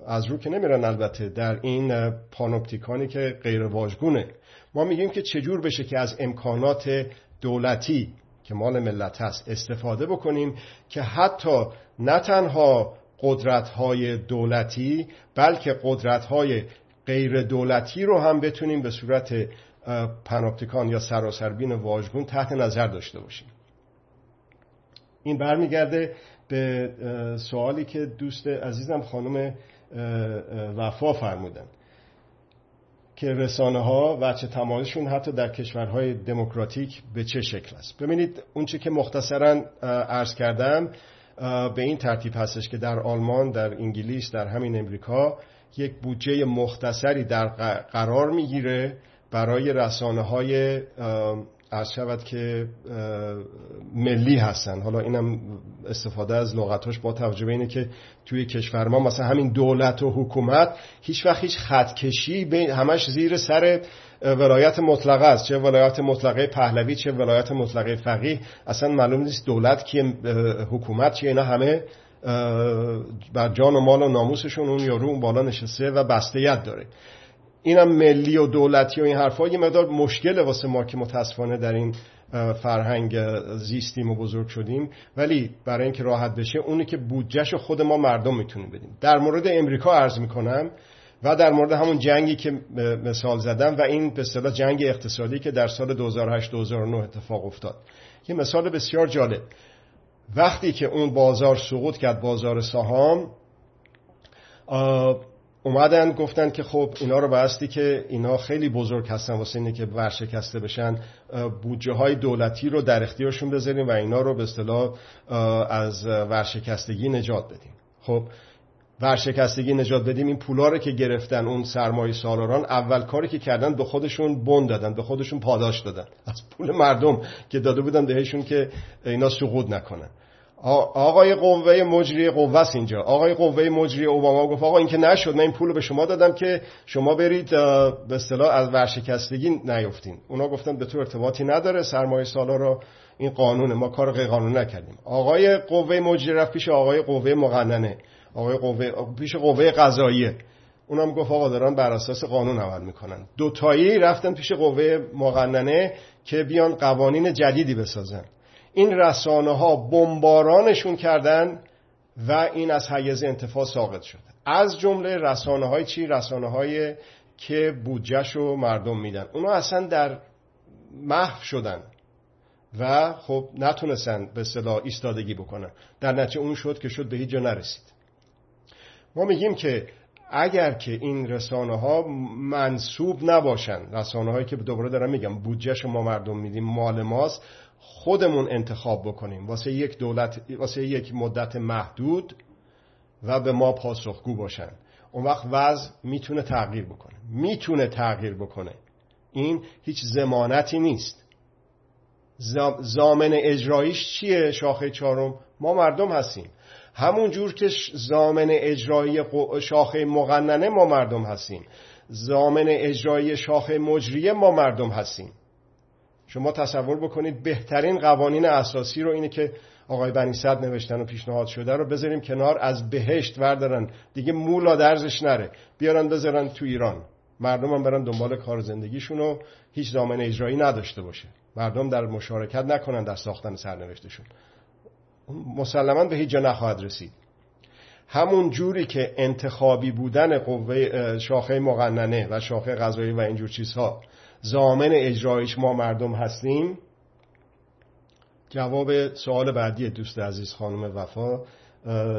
Speaker 2: از رو که نمیرن البته در این پانوپتیکانی که غیر واژگونه. ما میگیم که چجور بشه که از امکانات دولتی که مال ملت هست استفاده بکنیم که حتی نه تنها قدرت های دولتی بلکه قدرت های غیر دولتی رو هم بتونیم به صورت پناپتیکان یا سراسربین واژگون تحت نظر داشته باشیم. این برمیگرده به سوالی که دوست عزیزم خانم وفا فرمودن که رسانه ها و چه تمایزشون حتی در کشورهای دموکراتیک به چه شکل است. ببینید اونچه که مختصرا عرض کردم به این ترتیب هستش که در آلمان در انگلیس در همین امریکا یک بودجه مختصری در قرار می‌گیره برای رسانه های از شود که ملی هستن. حالا اینم استفاده از لغتاش با توجه به اینه که توی کشور ما مثلا همین دولت و حکومت هیچ وقت هیچ خطکشی همش زیر سر ولایت مطلقه است. چه ولایت مطلقه پهلوی چه ولایت مطلقه فقیه. اصلا معلوم نیست دولت که حکومت چیه. اینا همه بر جان و مال و ناموسشون اون یارو اون بالا نشسته و بستیت داره. اینم ملی و دولتی و این حرفا یه مقدار مشکل واسه ما که متاسفانه در این فرهنگ زیستیم و بزرگ شدیم. ولی برای اینکه راحت بشه اونی که بودجهش خود ما مردم می‌تونیم بدیم. در مورد امریکا عرض می‌کنم و در مورد همون جنگی که مثال زدم و این به اصطلاح جنگ اقتصادی که در سال 2008 2009 اتفاق افتاد. یه مثال بسیار جالب. وقتی که اون بازار سقوط کرد بازار سهام اومدن گفتن که خب اینا رو بستی که اینا خیلی بزرگ هستن واسه اینه که ورشکسته بشن بودجه های دولتی رو در اختیارشون بذاریم و اینا رو به اصطلاح از ورشکستگی نجات بدیم. خب ورشکستگی نجات بدیم این پولا رو که گرفتن اون سرمایه سالاران اول کاری که کردن به خودشون بند دادن به خودشون پاداش دادن. از پول مردم که داده بودن بهشون که اینا سقوط نکنن. آقای قوه مجری قوه اینجا. آقای قوه مجری اوباما گفت آقا این که نشد من این پول به شما دادم که شما برید به اصطلاح از ورشکستگی نیفتین. اونا گفتن به تو ارتباطی نداره سرمایه سالا رو این قانونه ما کار غیر قانون نکردیم. آقای قوه مجری رفت پیش آقای قوه مقننه آقای قوه پیش قوه قضاییه. اونم گفت آقا دارن بر اساس قانون عمل می‌کنن. دوتایی رفتن پیش قوه مقننه که بیان قوانین جدیدی بسازن. این رسانه ها بمبارانشون کردن و این از حیز انتفاع ساقط شد. از جمله رسانه های چی؟ رسانه های که بودجهش رو مردم میدن. اونا اصلا در محو شدن و خب نتونستن به صلاح ایستادگی بکنن. در نتیجه اون شد که شد به هیچ جا نرسید. ما میگیم که اگر که این رسانه ها منصوب نباشن رسانه هایی که دوباره دارم میگم بودجهش ما مردم میدیم مال ماست خودمون انتخاب بکنیم. واسه یک دولت واسه یک مدت محدود و به ما پاسخگو باشن. اون وقت وضع می‌تونه تغییر بکنه. می‌تونه تغییر بکنه. این هیچ زمانتی نیست. زامن اجراییش چیه شاخه چهارم؟ ما مردم هستیم. همون جور که زامن اجرایی شاخه مقننه ما مردم هستیم. زامن اجرایی شاخه مجریه ما مردم هستیم. شما تصور بکنید بهترین قوانین اساسی رو اینه که آقای بنی صد نوشتن و پیشنهاد شده رو بذاریم کنار از بهشت وردارن. دیگه مولا درزش نره. بیارن بذارن تو ایران. مردم هم برن دنبال کار زندگیشون و هیچ زامن اجرایی نداشته باشه. مردم در مشارکت نکنن در ساختن سرنوشتشون. مسلما به هیچ جا نخواهد رسید. همون جوری که انتخابی بودن قوه شاخه مقننه و شاخه غذایی و اینجور چیزها زامن اجرایش ما مردم هستیم؟ جواب سوال بعدی دوست عزیز خانم وفا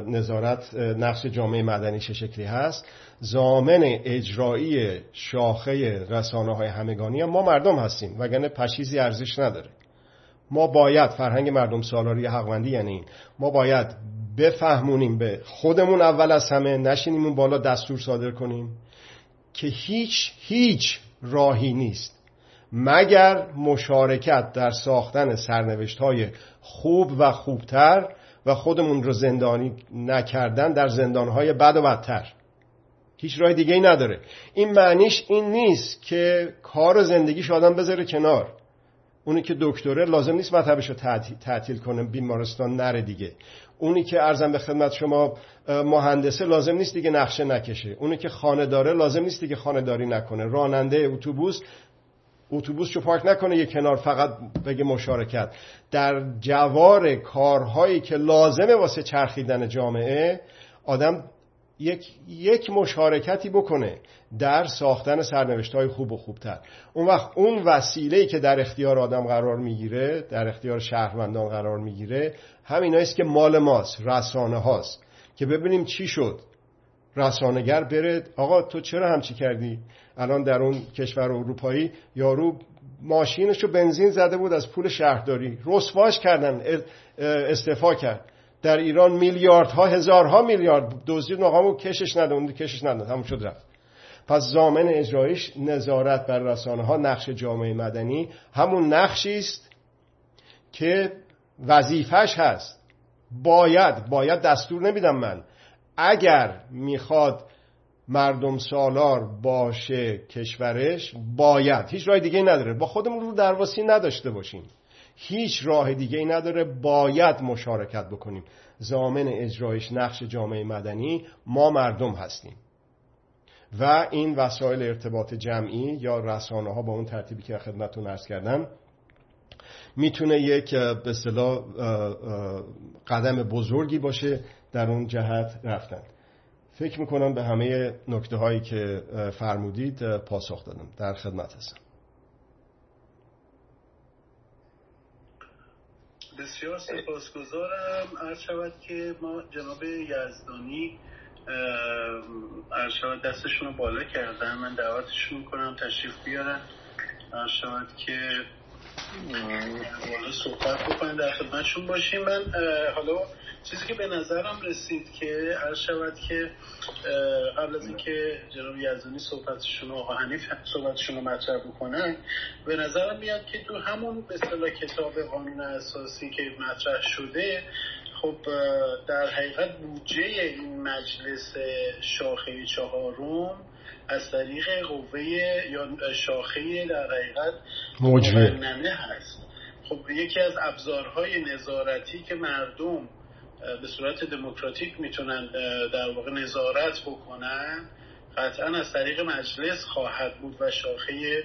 Speaker 2: نظارت نقش جامعه مدنی چه شکلی هست؟ زامن اجرایی شاخه رسانه های همگانی هم ما مردم هستیم وگرنه پشیزی ارزش نداره. ما باید فرهنگ مردم سالاری حقوندی یعنی این. ما باید بفهمونیم به خودمون اول از همه نشینیم اون بالا دستور صادر کنیم که هیچ هیچ راهی نیست. مگر مشارکت در ساختن سرنوشت های خوب و خوبتر و خودمون رو زندانی نکردن در زندانهای بد و بدتر؟ هیچ راه دیگه ای نداره. این معنیش این نیست که کار و زندگیش آدم بذاره کنار. اونی که دکتره لازم نیست مطبش رو تعطیل کنه بیمارستان نره دیگه. اونی که ارزم به خدمت شما مهندسه لازم نیست دیگه نقشه نکشه. اونی که خانه داره لازم نیست دیگه خانه داری نکنه. راننده اتوبوس اتوبوس رو پارک نکنه یه کنار فقط بگه مشارکت. در جوار کارهایی که لازمه واسه چرخیدن جامعه آدم یک, یک مشارکتی بکنه در ساختن سرنوشت های خوب و خوبتر. اون وقت اون وسیله که در اختیار آدم قرار می‌گیره در اختیار شهروندان قرار می‌گیره همین است که مال ماست رسانه هاست. که ببینیم چی شد. رسانگر بره آقا تو چرا همچی کردی؟ الان در اون کشور اروپایی یارو ماشینشو بنزین زده بود از پول شهرداری. رسواش کردن استفا کرد. در ایران میلیاردها هزارها میلیارد دزدید مقامو کشش نده اون کشش نده همون شد رفت. پس زامن اجرایش نظارت بر رسانه ها نقش جامعه مدنی همون نقشی است که وظیفش هست. باید باید دستور نمیدم من. اگر می‌خواد مردم سالار باشه کشورش باید. هیچ راه دیگه نداره. با خودمون رو درواسی نداشته باشیم. هیچ راه دیگه ای نداره. باید مشارکت بکنیم. زامن اجرایش نقش جامعه مدنی ما مردم هستیم. و این وسایل ارتباط جمعی یا رسانه ها با اون ترتیبی که خدمتتون ارز کردم می‌تونه یک به اصطلاح قدم بزرگی باشه در اون جهت رفتن. فکر می‌کنم به همه نکته هایی که فرمودید پاسخ دادم. در خدمت هستم.
Speaker 1: بسیار سپاسگزارم. عرض شود که ما جناب یزدانی عرض شود دستشون رو بالا کردن. من دعوتشون کنم تشریف بیارن. عرض شود که بالا صحبت بکنیم. در خدمتشون باشیم. من حالا چیزی که به نظرم رسید که هر شود که قبل از اینکه جناب یزدانی صحبتشون آقا حنیف صحبتشون رو مطرح بکنن به نظرم میاد که تو همون به اصطلاح کتاب قانون اساسی که مطرح شده خب در حقیقت بودجه این مجلس شاخه چهارم از طریق قوه یا شاخه در حقیقت مجرمه هست. خب یکی از ابزارهای نظارتی که مردم به صورت دموکراتیک می‌تونن در واقع نظارت بکنن قطعا از طریق مجلس خواهد بود و شاخه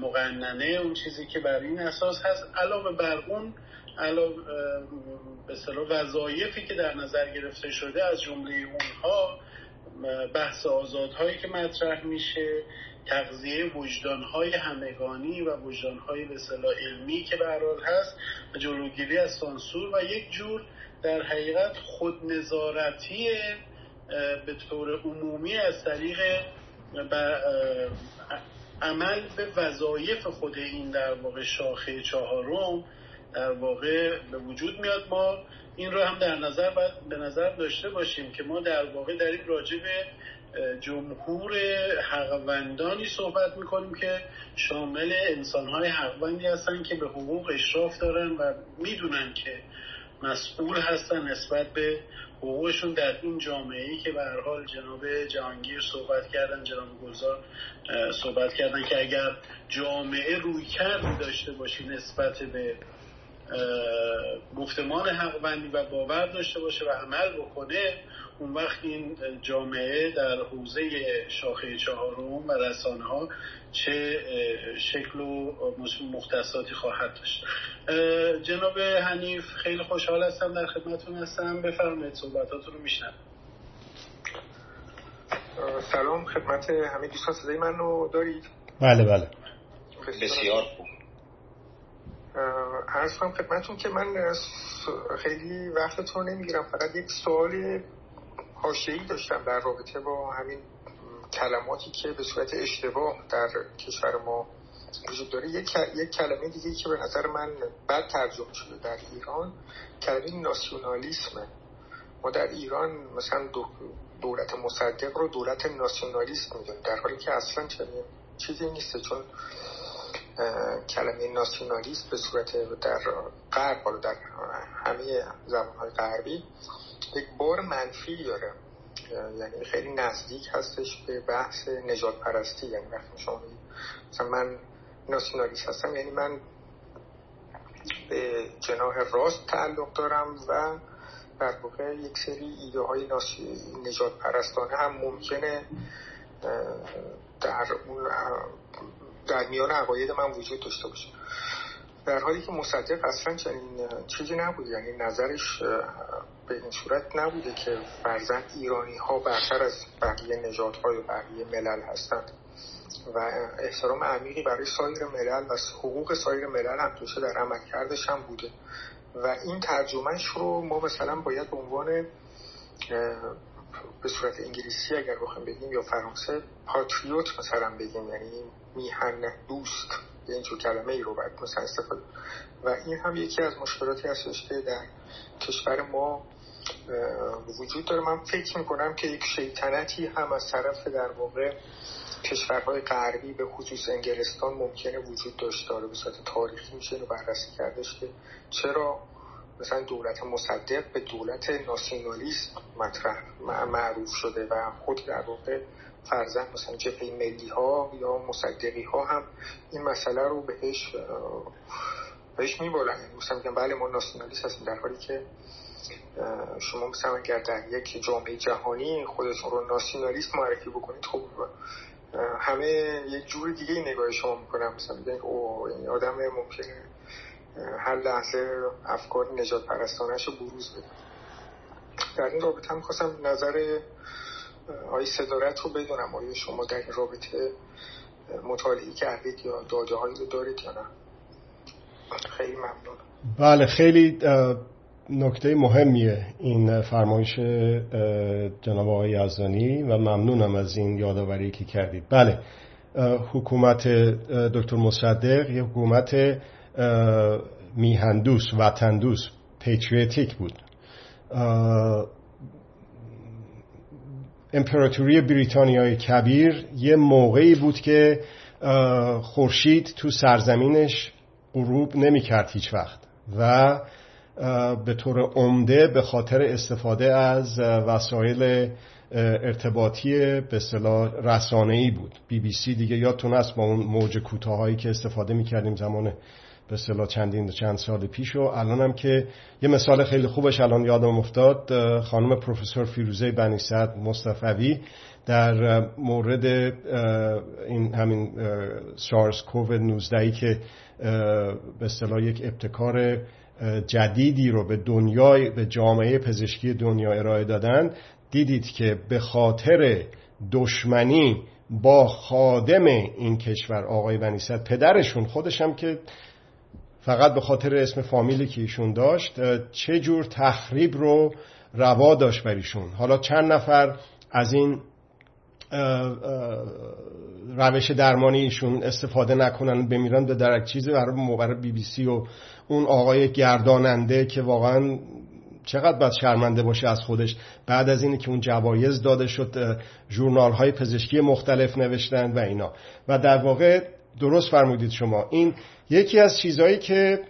Speaker 1: مقننه اون چیزی که بر این اساس هست. علاوه بر اون علاوه به وظایفی که در نظر گرفته شده از جمله اونها بحث آزادهایی که مطرح میشه تغذیه وجدانهای همگانی و وجدانهای به علمی که به هست جلوگیری از سانسور و یک جور در حقیقت خودنظارتی به طور عمومی از طریق عمل به وظایف خود این در واقع شاخه چهارم در واقع به وجود میاد. ما این رو هم در نظر باید به نظر داشته باشیم که ما در واقع در این راجع به جمهور حقوندانی صحبت می‌کنیم که شامل انسانهای حقوندی هستن که به حقوق اشراف دارن و می‌دونن که مسئول هستن نسبت به حقوقشون در این جامعه ای که به هر حال جناب جهانگیر صحبت کردن جناب گلزار صحبت کردن که اگر جامعه روی کرد داشته باشه نسبت به گفتمان حقوندی و باور داشته باشه و عمل بکنه اون وقت این جامعه در حوزه شاخه چهارم و رسانه ها چه شکل و مختصاتی خواهد داشت. جناب حنیف خیلی خوشحال هستم در خدمتون هستم. بفرمایید صحبتاتون رو میشنم
Speaker 5: سلام خدمت همه دوستان صدای من رو دارید؟
Speaker 2: بله بله.
Speaker 3: بسیار خوب.
Speaker 5: عرض کنم خدمتون که من خیلی وقتتون نمی‌گیرم. فقط یک سوال حاشیه‌ای داشتم در رابطه با همین کلماتی که به صورت اشتباه در کشور ما وجود داره. یک, یک کلمه دیگه که به نظر من بد ترجمه شده در ایران کلمه ناسیونالیسمه ما در ایران مثلا دولت مصدق رو دولت ناسیونالیسم می‌دونیم در حالی که اصلا چنین چیزی نیسته چون کلمه ناسیونالیست به صورت در غرب در همه زبانهای غربی یک بار منفی داره. یعنی خیلی نزدیک هستش به بحث نجات پرستی یعنی وقتی شما مثلا من ناسیونالیست هستم یعنی من به جناح راست تعلق دارم و در واقع یک سری ایده های نجات پرستانه هم ممکنه در اون در میان عقاید من وجود داشته باشه. در حالی که مصدق اصلا چنین چیزی نبود. یعنی نظرش به این صورت نبوده که فرزند ایرانی ها برتر از بقیه نجات های و بقیه ملل هستند. و احترام عمیقی برای سایر ملل و حقوق سایر ملل هم توشه در عمل کردش هم بوده. و این ترجمهش رو ما مثلا باید به عنوان به صورت انگلیسی اگر بخوایم بگیم یا فرانسه پاتریوت مثلا بگیم یعنی میهن دوست اینجور کلمه ای رو باید مثلا استفاده و این هم یکی از مشکلاتی هستش که در کشور ما وجود داره. من فکر می‌کنم که یک شیطنتی هم از طرف در واقع کشورهای غربی به خصوص انگلستان ممکنه وجود داشته. داره به صورت تاریخی میشه رو بررسی کردش که چرا مثلا دولت مصدق به دولت ناسیونالیست مطرح معروف شده و خود در واقع فرزن مثلا جبهه ملی ها یا مصدقی ها هم این مسئله رو بهش بهش میبالن مثلا میگن بله ما ناسیونالیست هستیم در حالی که شما مثلا اگر در یک جامعه جهانی خودتون رو ناسیونالیست معرفی بکنید خب همه یه جور دیگه نگاه شما می‌کنم مثلا میگن او این آدم ممکنه هر لحظه افکار نجات پرستانش رو بروز بده. در این رابطه هم خواستم نظر آی صدارت رو بدونم. آیا شما در این رابطه مطالعه کردید یا داده هایی رو دارید یا نه؟ خیلی ممنون.
Speaker 2: بله خیلی نکته مهمیه این فرمایش جناب آقای یزدانی و ممنونم از این یادآوری که کردید. بله حکومت دکتر مصدق یه حکومت میهندوس وطندوس پیتریتیک بود. امپراتوری بریتانیای کبیر یه موقعی بود که خورشید تو سرزمینش غروب نمی‌کرد هیچ وقت و به طور عمده به خاطر استفاده از وسایل ارتباطی به اصطلاح رسانه‌ای بود. بی بی سی دیگه یادتون است با اون موج کوتاهایی که استفاده می‌کردیم زمان به اصطلاح چندین چند سال پیش و الانم که یه مثال خیلی خوبش الان یادم افتاد. خانم پروفسور فیروزه بنی صد مصطفوی در مورد این همین سارس کووید 19 که به اصطلاح یک ابتکار جدیدی رو به دنیای به جامعه پزشکی دنیا ارائه دادن دیدید که به خاطر دشمنی با خادم این کشور آقای ونیست پدرشون خودشم که فقط به خاطر اسم فامیلی که ایشون داشت چه جور تخریب رو روا داشت بر ایشون. حالا چند نفر از این روش درمانی ایشون استفاده نکنن بمیرن به درک چیزی برای بی بی سی و اون آقای گرداننده که واقعا چقدر باید شرمنده باشه از خودش. بعد از اینی که اون جوایز داده شد جورنال های پزشکی مختلف نوشتن و اینا. و در واقع درست فرمودید شما. این یکی از چیزهایی که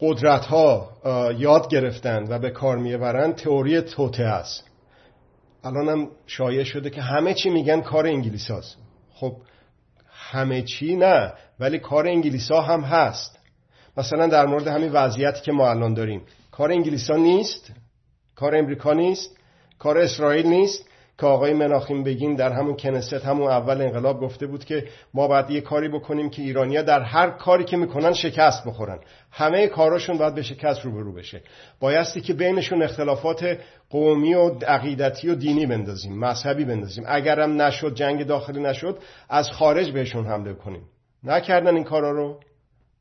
Speaker 2: قدرت ها یاد گرفتن و به کار می‌برن تئوری توته است. الان هم شایع شده که همه چی میگن کار انگلیس هست. خب همه چی نه ولی کار انگلیس هم هست. مثلا در مورد همین وضعیتی که ما الان داریم. کار انگلیس ها نیست کار امریکا نیست کار اسرائیل نیست که آقای مناخیم بگین در همون کنست همون اول انقلاب گفته بود که ما باید یه کاری بکنیم که ایرانیا در هر کاری که می‌کنن شکست بخورن. همه کاراشون باید به شکست روبرو بشه. بایستی که بینشون اختلافات قومی و عقیدتی و دینی بندازیم مذهبی بندازیم. اگرم نشد جنگ داخلی نشد از خارج بهشون حمله کنیم. نکردن این کارا رو.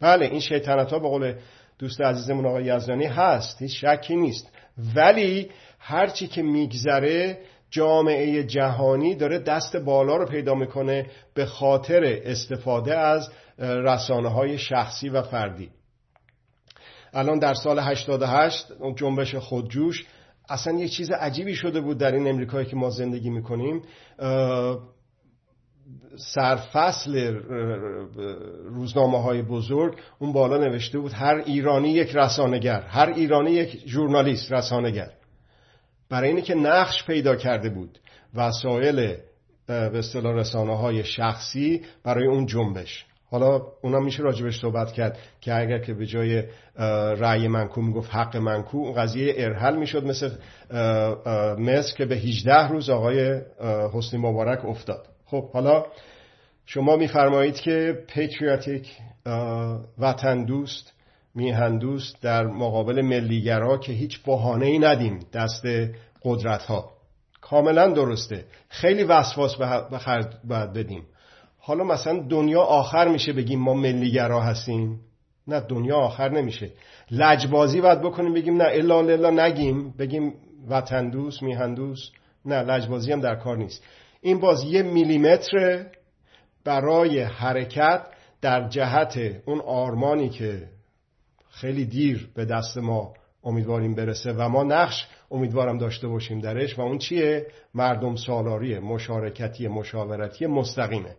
Speaker 2: بله این شیطنت ها به قول دوست عزیزمون آقای یزدانی هست هیچ شکی نیست. ولی هرچی که میگذره جامعه جهانی داره دست بالا رو پیدا می‌کنه به خاطر استفاده از رسانه های شخصی و فردی. الان در سال 88 اون جنبش خودجوش اصلا یه چیز عجیبی شده بود در این امریکایی که ما زندگی می‌کنیم. سرفصل روزنامه های بزرگ اون بالا نوشته بود هر ایرانی یک رسانگر هر ایرانی یک ژورنالیست رسانگر برای اینه که نقش پیدا کرده بود وسایل به اصطلاح رسانه های شخصی برای اون جنبش. حالا اونا میشه راجبش صحبت کرد که اگر که به جای رأی منکو می‌گفت حق منکو اون قضیه ارحل می‌شد مثل مصر که به 18 روز آقای حسنی مبارک افتاد. خب حالا شما میفرمایید که پیتریاتیک وطن دوست میهن دوست در مقابل ملیگرا که هیچ بحانه ای ندیم دست قدرت ها کاملا درسته. خیلی وسواس به خرج باید بدیم. حالا مثلا دنیا آخر میشه بگیم ما ملیگرا هستیم؟ نه دنیا آخر نمیشه. لجبازی باید بکنیم بگیم نه الا الا نگیم بگیم وطن دوست میهن دوست نه لجبازی هم در کار نیست. این باز یه میلیمتر برای حرکت در جهت اون آرمانی که خیلی دیر به دست ما امیدواریم برسه و ما نقش امیدوارم داشته باشیم درش و اون چیه؟ مردم سالاری مشارکتی مشاورتی مستقیمه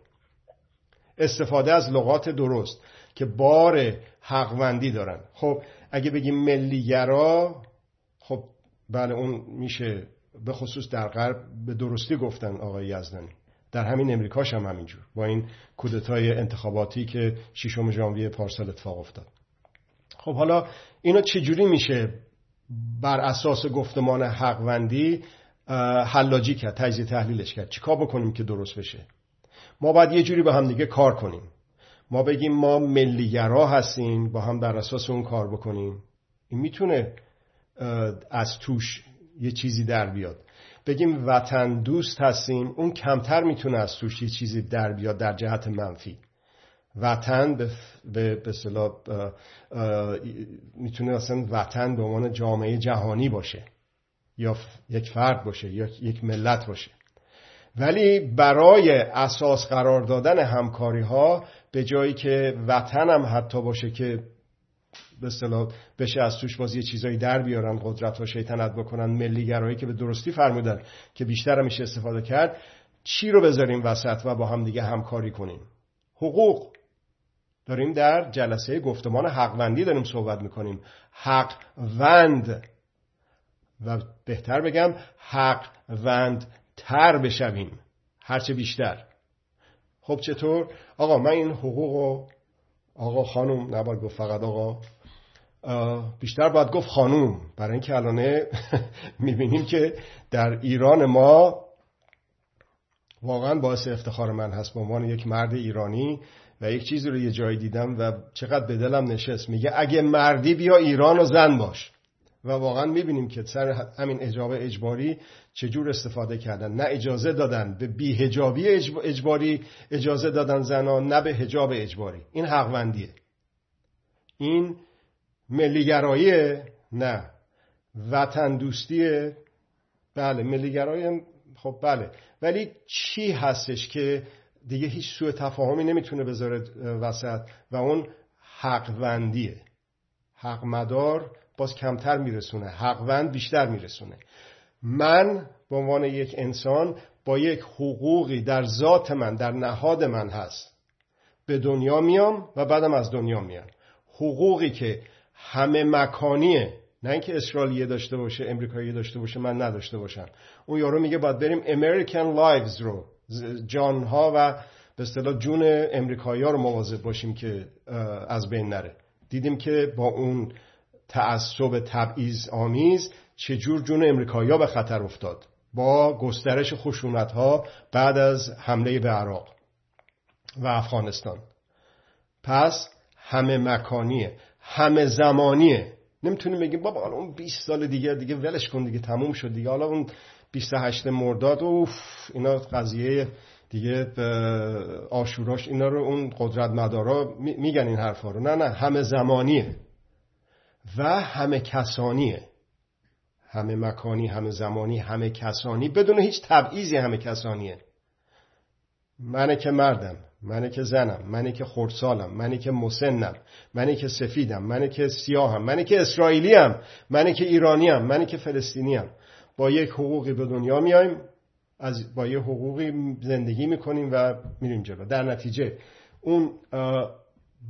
Speaker 2: استفاده از لغات درست که بار حقوندی دارن خب اگه بگیم ملیگرا خب بله اون میشه به خصوص در غرب به درستی گفتن آقای یزدانی. در همین امریکاش هم همینجور. با این کودتای انتخاباتی که ششم ژانویه پارسال اتفاق افتاد. خب حالا اینو چجوری میشه بر اساس گفتمان حقوندی حلاجی کرد تجزیه تحلیلش کرد؟ چیکار بکنیم که درست بشه؟ ما باید یه جوری با هم دیگه کار کنیم. ما بگیم ما ملیگرا هستیم با هم در اساس اون کار بکنیم. این می‌تونه از توش یه چیزی در بیاد. بگیم وطن دوست هستیم اون کمتر می‌تونه از توش یه چیزی در بیاد در جهت منفی. وطن به به می‌تونه اصلا وطن به عنوان جامعه جهانی باشه. یا یک فرد باشه یا یک ملت باشه. ولی برای اساس قرار دادن همکاری ها به جایی که وطن هم حتی باشه که به اصطلاح بشه از توش بازی چیزایی در بیارن قدرت و شیطنت بکنن ملیگرایی که به درستی فرمودن که بیشتر میشه استفاده کرد چی رو بذاریم وسط و با هم دیگه همکاری کنیم؟ حقوق. داریم در جلسه گفتمان حقوندی داریم صحبت می‌کنیم. حقوند. و بهتر بگم حقوند تر بشویم. هرچه بیشتر. خب چطور؟ آقا من این حقوق آقا خانم نباید گفت فقط آقا بیشتر باید گفت خانوم. برای اینکه الانه (laughs) می‌بینیم که در ایران ما واقعا باعث افتخار من هست به عنوان یک مرد ایرانی و یک چیزی رو یه جایی دیدم و چقدر به دلم نشست. میگه اگه مردی بیا ایران و زن باش. و واقعا می‌بینیم که سر همین اجابه اجباری چجور استفاده کردن. نه اجازه دادن به بیهجابی اجباری اجازه دادن زنان نه به هجاب اجباری. این حقوندیه این ملیگرایی نه. وطن دوستیه بله ملیگرایی خب بله. ولی چی هستش که دیگه هیچ سوء تفاهمی نمی‌تونه بذاره وسط و اون حقوندیه. حق مدار باز کمتر میرسونه حقوند بیشتر میرسونه. من به عنوان یک انسان با یک حقوقی در ذات من در نهاد من هست. به دنیا میام و بعدم از دنیا میام. حقوقی که همه مکانیه. نه اینکه اسرائیلیه داشته باشه امریکایی داشته باشه من نداشته باشم. اون یارو میگه باید بریم امریکن لایفز رو. جانها و به اصطلاح جون امریکایی ها رو مواظب باشیم که از بین نره. دیدیم که با اون تعصب تبعیض آمیز چجور جون امریکایی ها به خطر افتاد. با گسترش خشونت ها بعد از حمله به عراق و افغانستان. پس همه مکانیه. همه زمانیه. نمی‌تونیم بگیم بابا حالا اون 20 سال دیگه دیگه ولش کن دیگه تموم شد دیگه. حالا اون 28 مرداد اوف اینا قضیه دیگه آشوراش اینا رو اون قدرت مدارا میگن این حرفا رو. نه نه همه زمانیه. و همه کسانیه. همه مکانی همه زمانی همه کسانی. بدون هیچ تبعیضی همه کسانیه. منه که مردم. منه که زنم منه که خردسالم منه که مسنم منه که سفیدم منه که سیاهم منه که اسرائیلیم منه که ایرانیم منه که فلسطینیم. با یک حقوقی به دنیا میایم از با یه حقوقی زندگی می‌کنیم و میریم جلو. در نتیجه اون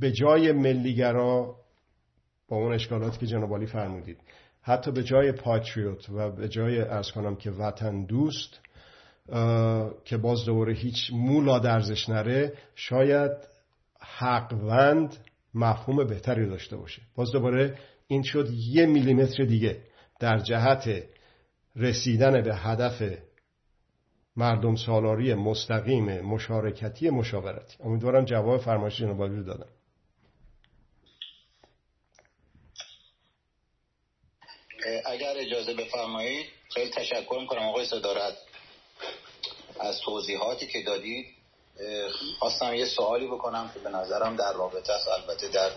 Speaker 2: به جای ملیگرا با اون اشکالاتی که جناب فرمودید حتی به جای پاتریوت و به جای ارز کنم که وطن دوست که باز دوباره هیچ مولا درزش نره شاید حقوند مفهوم بهتری داشته باشه. باز دوباره این شد یه میلیمتر دیگه در جهت رسیدن به هدف مردم سالاری مستقیم مشارکتی مشاورتی. امیدوارم جواب فرمایش جناب رو دادم.
Speaker 3: اگر اجازه بفرمایید خیلی تشکر می‌کنم آقای صدارت. از توضیحاتی که دادید خواستم یه سوالی بکنم که به نظرم در رابطه است. البته در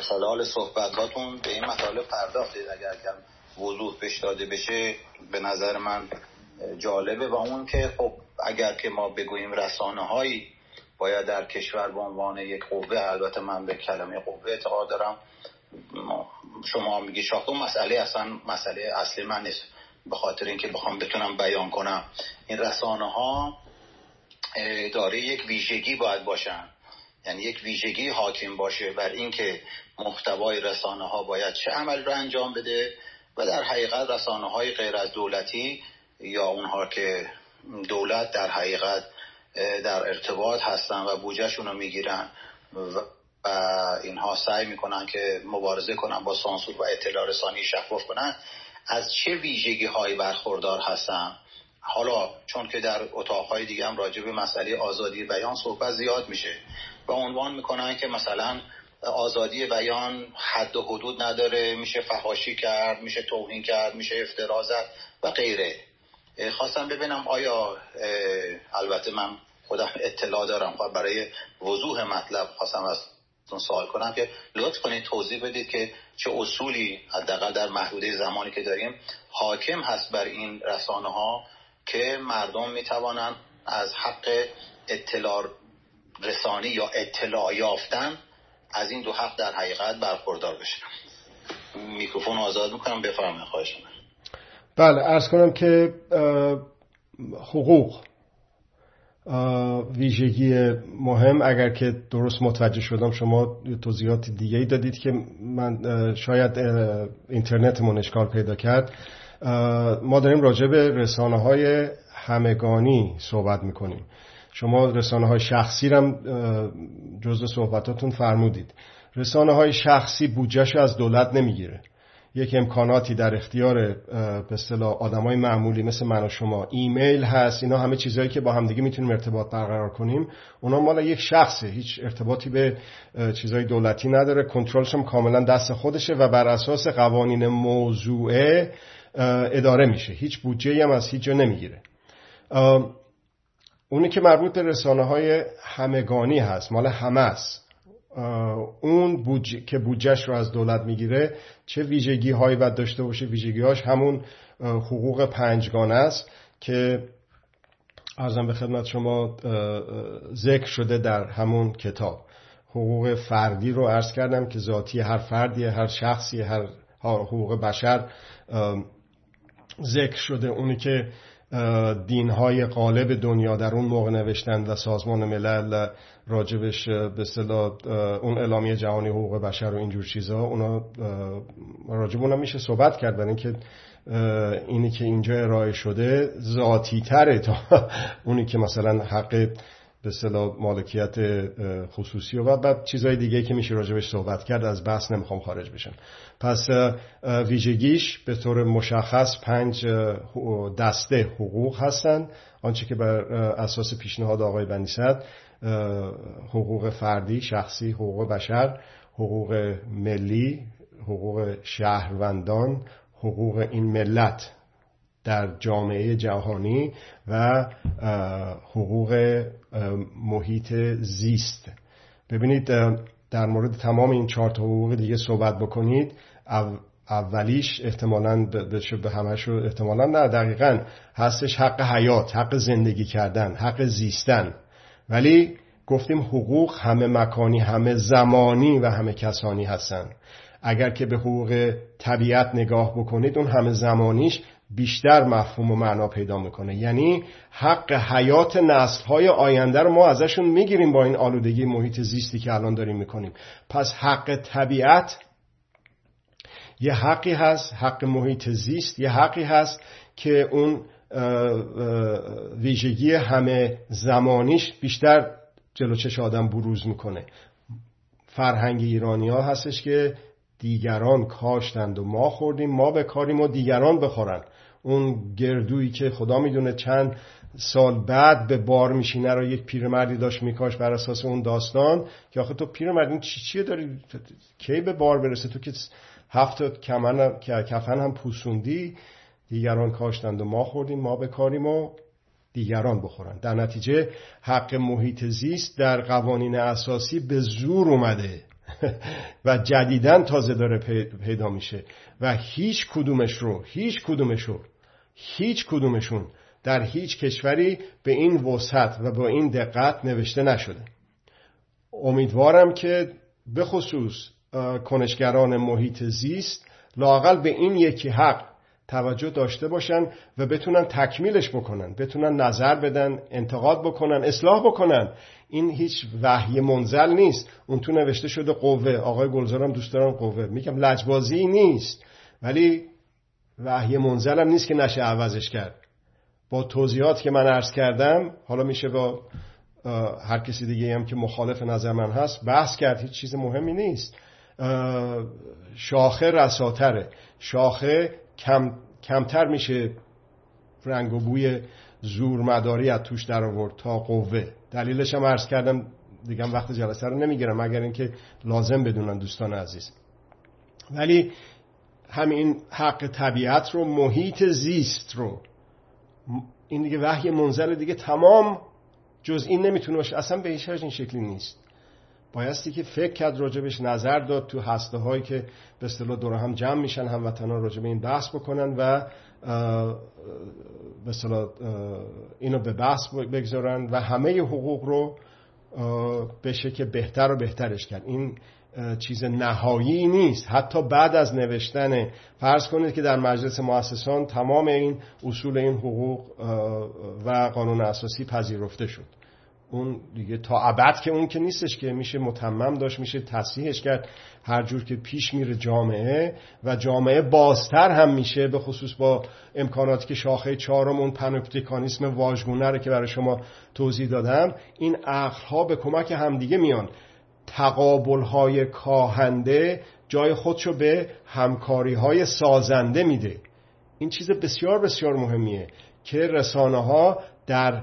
Speaker 3: خلال صحبتاتون به این مطالب پرداختید. اگر کم وضوح بش داده بشه به نظر من جالبه. و اون که خب اگر که ما بگوییم رسانه هایی باید در کشور به عنوان یک قوه البته من به کلمه قوه اعتقاد دارم. شما میگی شاخون مسئله اصلا مسئله اصلی من نیست. به خاطر اینکه بخوام بتونم بیان کنم. این رسانه ها داره یک ویژگی باید باشن. یعنی یک ویژگی حاکم باشه بر اینکه محتوای رسانه ها باید چه عمل رو انجام بده و در حقیقت رسانه های غیر از دولتی یا اونها که دولت در حقیقت در ارتباط هستن و بوجهشون رو می‌گیرن و اینها سعی می‌کنن که مبارزه کنن با سانسور و اطلاع رسانی شفاف کنن. از چه ویژگی هایی برخوردار هستن حالا چون که در اتاقهای دیگه هم راجع به مسئله آزادی بیان صحبت زیاد میشه. و عنوان می‌کنن که مثلا آزادی بیان حد و حدود نداره میشه فهاشی کرد میشه توهین کرد میشه افترا و غیره. خواستم ببینم آیا البته من خودم (laughs) اطلاع دارم خب برای وضوح مطلب خواستم از سوال کنم که لطف کنید توضیح بدید که چه اصولی حداقل در محدوده زمانی که داریم حاکم هست بر این رسانه ها که مردم می‌توانند از حق اطلاع رسانی یا اطلاع یافتن از این دو حق در حقیقت برخوردار بشن. میکروفون آزاد می‌کنم بفرمایید خواهش
Speaker 2: بله ارز کنم که حقوق ویژگی مهم اگر که درست متوجه شدم شما توضیحات دیگه ای دادید که من شاید اینترنتمون اشکال پیدا کرد. ما داریم راجع به رسانه های همگانی صحبت می‌کنیم. شما رسانه های شخصی رم جزء صحبتاتون فرمودید. رسانه های شخصی بودجهش از دولت نمی‌گیره. یک امکاناتی در اختیار به اصطلاح آدمای معمولی مثل من و شما. ایمیل هست اینا همه چیزهایی که با همدیگه می‌تونیم ارتباط برقرار کنیم. اونا مال یک شخصه هیچ ارتباطی به چیزهای دولتی نداره. کنترلش هم کاملا دست خودشه و بر اساس قوانین موضوعه اداره میشه. هیچ بودجه هم از هیچ جا نمی‌گیره. اونی که مربوط به رسانه های همگانی هست مال همه است. اون بودج... که بودجهش رو از دولت می‌گیره چه ویژگی هایی باید داشته باشه؟ ویژگی هاش همون حقوق پنجگانه است که ارزم به خدمت شما ذکر شده در همون کتاب. حقوق فردی رو عرض کردم که ذاتی هر فردی هر شخصی هر حقوق بشر ذکر شده. اونی که دینهای قالب دنیا در اون موقع نوشتند و سازمان ملل راجبش به صلاح اون اعلامیه جهانی حقوق بشر و اینجور چیزها اونا راجب اونا میشه صحبت کرد برای اینکه اینی که اینجا ارائه شده ذاتی تره تا (laughs) اونی که مثلا حق به صلاح مالکیت خصوصی و بعد چیزهای دیگه که میشه راجبش صحبت کرد از بحث نمی‌خوام خارج بشم. پس ویژگیش به طور مشخص پنج دسته حقوق هستند آنچه که بر اساس پیشنهاد آقای بنیصد حقوق فردی شخصی حقوق بشر حقوق ملی حقوق شهروندان حقوق این ملت در جامعه جهانی و حقوق محیط زیست. ببینید در مورد تمام این چهار حقوق دیگه صحبت بکنید اولیش احتمالا به همش احتمالا نه دقیقا. هستش حق حیات حق زندگی کردن حق زیستن. ولی گفتیم حقوق همه مکانی همه زمانی و همه کسانی هستن. اگر که به حقوق طبیعت نگاه بکنید اون همه زمانیش بیشتر مفهوم و معنا پیدا می‌کنه. یعنی حق حیات نسل های آینده رو ما ازشون می‌گیریم با این آلودگی محیط زیستی که الان داریم می‌کنیم. پس حق طبیعت یه حقی هست حق محیط زیست یه حقی هست که اون ویژگی همه زمانیش بیشتر جلو چش آدم بروز می‌کنه. فرهنگ ایرانی ها هستش که دیگران کاشتند و ما خوردیم ما بکاریم و دیگران بخورن. اون گردویی که خدا می‌دونه چند سال بعد به بار میشینه رو یک پیرمردی داشت میکاش بر اساس اون داستان که آخه تو پیرمرد این چی چیه داری؟ کی به بار برسه؟ تو که هفت کفن هم پوسوندی؟ دیگران کاشتند و ما خوردیم ما بکاریم و دیگران بخورن. در نتیجه حق محیط زیست در قوانین اساسی به زور اومده (laughs) و جدیدن تازه داره پیدا میشه و هیچ کدومش رو هیچ کدومش رو هیچ کدومشون در هیچ کشوری به این وسعت و با این دقت نوشته نشده. امیدوارم که به خصوص کنشگران محیط زیست لاقل به این یکی حق توجه داشته باشن و بتونن تکمیلش بکنن بتونن نظر بدن انتقاد بکنن اصلاح بکنن. این هیچ وحی منزل نیست. اون تو نوشته شده قوه. آقای گلزارم دوست دارم قوه. میگم لجبازی نیست. ولی وحی منزل هم نیست که نشه عوضش کرد. با توضیحات که من عرض کردم حالا میشه با هر کسی دیگه هم که مخالف نظر من هست بحث کرد. هیچ چیز مهمی نیست. شاخه رساتره. شاخه کم، کمتر میشه رنگ و بوی زور مداری از توش در آورد تا قوه. دلیلش هم عرض کردم دیگه وقت جلسه رو نمی‌گیرم اگر اینکه لازم بدونن دوستان عزیز. ولی همین حق طبیعت رو محیط زیست رو این دیگه وحی منزل دیگه تمام جز این نمی‌تونه باشه. اصلا به این شکلی نیست. بایستی که فکر کرد راجبش نظر داد تو هسته هایی که به اصطلاح دور هم جمع میشن هموطنان راجب این بحث بکنن و به اصطلاح اینو به بحث بگذارن و همه حقوق رو بشه که بهتر و بهترش کرد. این چیز نهایی نیست. حتی بعد از نوشتن فرض کنید که در مجلس مؤسسان تمام این اصول این حقوق و قانون اساسی پذیرفته شد. اون دیگه تا ابد که اون که نیستش که میشه متمم داشت میشه تصحیحش کرد. هر جور که پیش میره جامعه و جامعه بازتر هم میشه به خصوص با امکاناتی که شاخه چهارم اون پنوپتیکانیسم واژگونه رو که برای شما توضیح دادم این عقل به کمک همدیگه میان. تقابل های کاهنده جای خودشو به همکاری های سازنده میده. این چیز بسیار بسیار مهمیه که رسانه ها در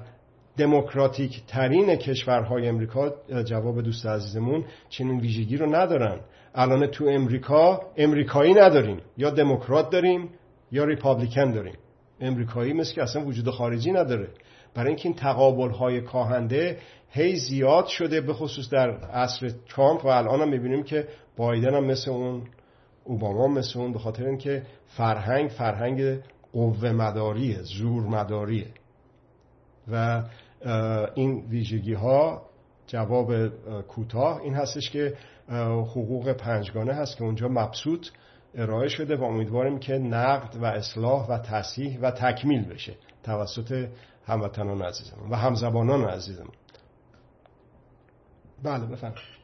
Speaker 2: دموکراتیک ترین کشورهای امریکا جواب دوست عزیزمون چنین ویژگی رو ندارن. الان تو امریکا امریکایی نداریم. یا دموکرات داریم یا ریپابلیکن داریم. امریکایی مثل که اصلا وجود خارجی نداره. برای اینکه این تقابل های کاهنده هی زیاد شده به خصوص در عصر ترامپ و الان هم می‌بینیم که بایدن هم مثل اون اوباما مثل اون به خاطر اینکه فرهنگ فرهنگ قوه مداریه زور مداریه و این ویژگی ها جواب کوتاه این هستش که حقوق پنجگانه هست که اونجا مبسوط ارائه شده و امیدواریم که نقد و اصلاح و تصحیح و تکمیل بشه توسط هموطنان عزیزم و همزبانان عزیزم بله بفرمایید.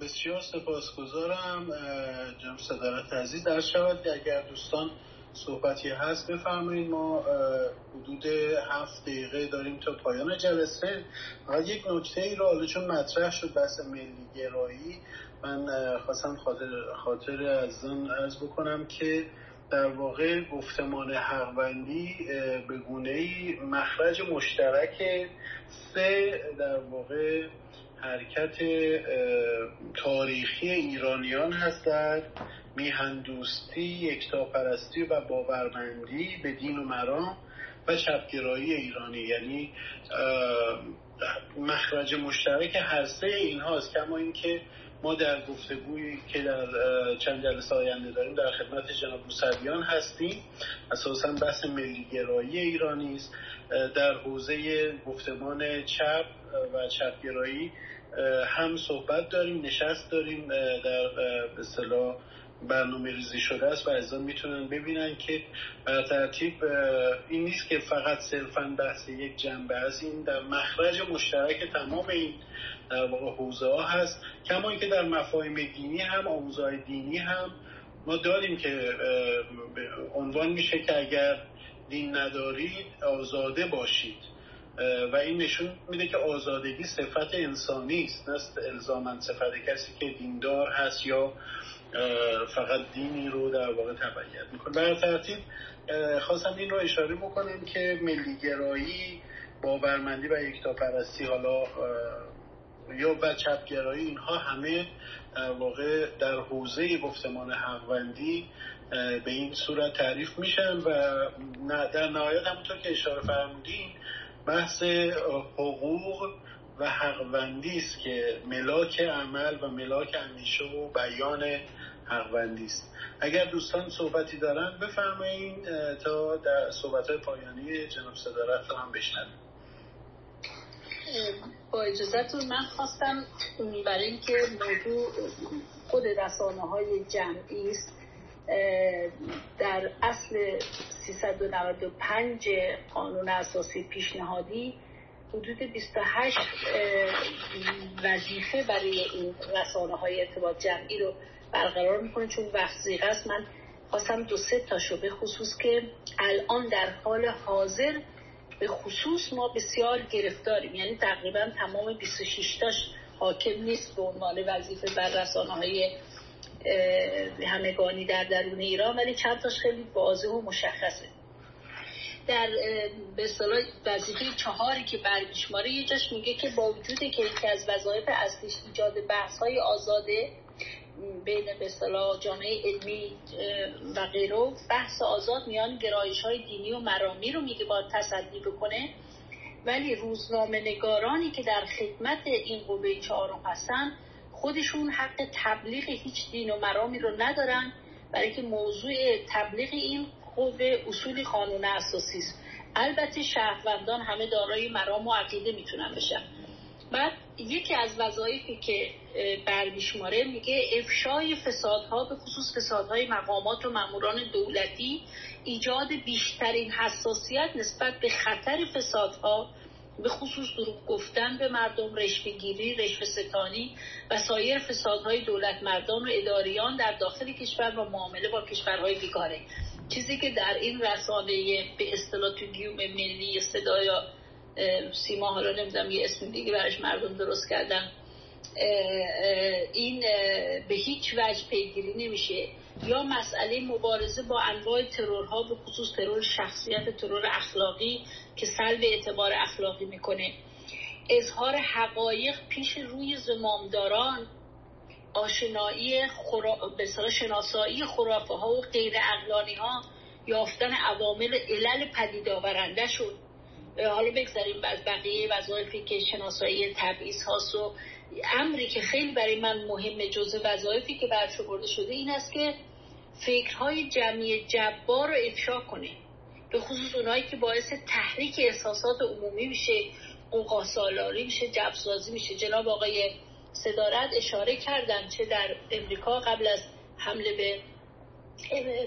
Speaker 1: بسیار سپاسگزارم جناب صدارت عزیز. در شود اگر دوستان صحبتی هست بفرمایید ما حدود هفت دقیقه داریم تا پایان جلسه. فقط یک نکته ای رو حالا چون مطرح شد بحث ملی گرایی من خواستم خاطر, خاطر از آن ارز بکنم که در واقع گفتمان حقبندی به گونه ای مخرج مشترک سه در واقع حرکت تاریخی ایرانیان هستند. میهندوستی یکتاپرستی و باورمندی به دین و مرام و چپگرایی ایرانی. یعنی مخرج مشترک هر سه اینهاست کما اینکه ما در گفتگویی که در چند جلسه آینده داریم در خدمت جناب موسویان هستیم. اساسا بحث ملیگرایی ایرانی است. در حوزه گفتمان چپ و چپگرایی هم صحبت داریم نشست داریم در به برنامه ریزی شده است و از می‌تونن ببینن که بر ترتیب این نیست که فقط صرفا بحث یک جنبه است. این در مخرج مشترک تمام این در حوزه ها هست. کما اینکه در مفاهیم دینی هم آموزهای دینی هم ما داریم که عنوان میشه که اگر دین ندارید آزاده باشید. و این نشون میده که آزادگی صفت انسانی است نه الزاما صفت کسی که دیندار هست یا فقط دینی رو در واقع تبعیت می‌کنه. بر ترتیب خواستم این رو اشاره بکنم که ملیگرایی باورمندی و یکتاپرستی حالا یا و چپگرایی اینها همه واقع در حوزه گفتمان حقوندی به این صورت تعریف میشن و در نهایت همونطور که اشاره فرمودین بحث حقوق و حقوندی است که ملاک عمل و ملاک اندیشه و بیان حقوندی است. اگر دوستان صحبتی دارن بفرمایید تا در صحبت های پایانی جناب صدارت هم بشنویم.
Speaker 4: با اجازتون من خواستم برای اینکه موضوع خود رسانه های جمعی است در اصل 395 قانون اساسی پیشنهادی حدود 28 وظیفه برای این رسانه های ارتباط جمعی رو برقرار می‌کنه. چون وقت است. من خواستم دو سه تاشو به خصوص که الان در حال حاضر به خصوص ما بسیار گرفتاریم. یعنی تقریبا تمام 26 تاش حاکم نیست به عنوان وظیفه بر رسانه های همگانی در درون ایران. ولی چند تاش خیلی واضح و مشخصه. در به اصطلاح وظیفه چهاری که برمیشماره یه جاش میگه که با وجود که یکی از وظایف اصلیش ایجاد بحث های آزاده بین به اصطلاح جامعه علمی و غیره بحث آزاد میان گرایش های دینی و مرامی رو میگه باید تصدی بکنه. ولی روزنامه نگارانی که در خدمت این قوه چهارم هستن خودشون حق تبلیغ هیچ دین و مرامی رو ندارن. برای که موضوع تبلیغ این قوه اصول قانون اساسی است. البته شهروندان همه دارای مرام و عقیده می‌تونن بشن. بعد یکی از وظایفی که برمیشماره میگه افشای فسادها به خصوص فسادهای مقامات و ماموران دولتی ایجاد بیشترین حساسیت نسبت به خطر فسادها به خصوص دروغ گفتن به مردم رشوه گیری رشوه ستانی و سایر فسادهای دولت مردان و اداریان در داخل کشور و معامله با کشورهای بیگاره چیزی که در این رسانه به اصطلاح تو گیوم ملی صدا یا سیما حالا نمی‌دونم یه اسم دیگه برش مردم درست کردن. این به هیچ وجه پیگیری نمیشه. یا مسئله مبارزه با انواع ترورها به خصوص ترور شخصیت ترور اخلاقی که سلب اعتبار اخلاقی می‌کنه. اظهار حقایق پیش روی زمامداران آشنایی خرا... شناسایی خرافه ها و غیر اقلانی ها یافتن عوامل علل پدید آورنده شد حالا بگذاریم از بقیه وظایفی که شناسایی تبعیض هاست و امری که خیلی برای من مهم جزء وظایفی که برشمرده شده این است که فکرهای جمعی جبار رو افشا کنه. به خصوص اونایی که باعث تحریک احساسات عمومی میشه قوقاسالاری میشه جبسازی میشه. جناب آقای صدارت اشاره کردن چه در امریکا قبل از حمله به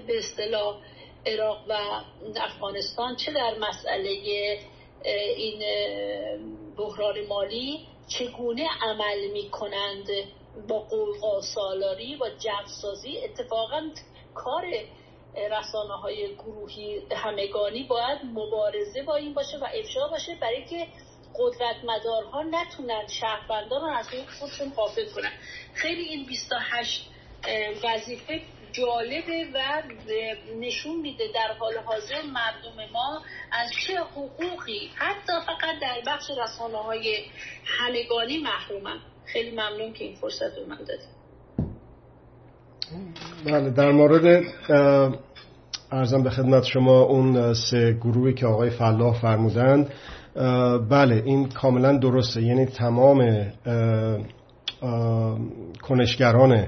Speaker 4: به اصطلاح عراق و افغانستان چه در مسئله این بحران مالی چگونه عمل می کنند با قوقا سالاری و جوسازی اتفاقا کار رسانه های گروهی همگانی باید مبارزه با این باشه و افشا باشه برای که قدرتمدارها نتونن شهروندان رو از خودشون قافل کنن. خیلی این 28 وظیفه جالبه و نشون میده در حال حاضر مردم ما از چه حقوقی حتی فقط در بخش رسانه های همگانی محرومن. خیلی ممنون که این فرصت رو من دادیم
Speaker 2: بله در مورد ارزم به خدمت شما اون سه گروهی که آقای فلاح فرمودند. بله این کاملا درسته. یعنی تمام کنشگران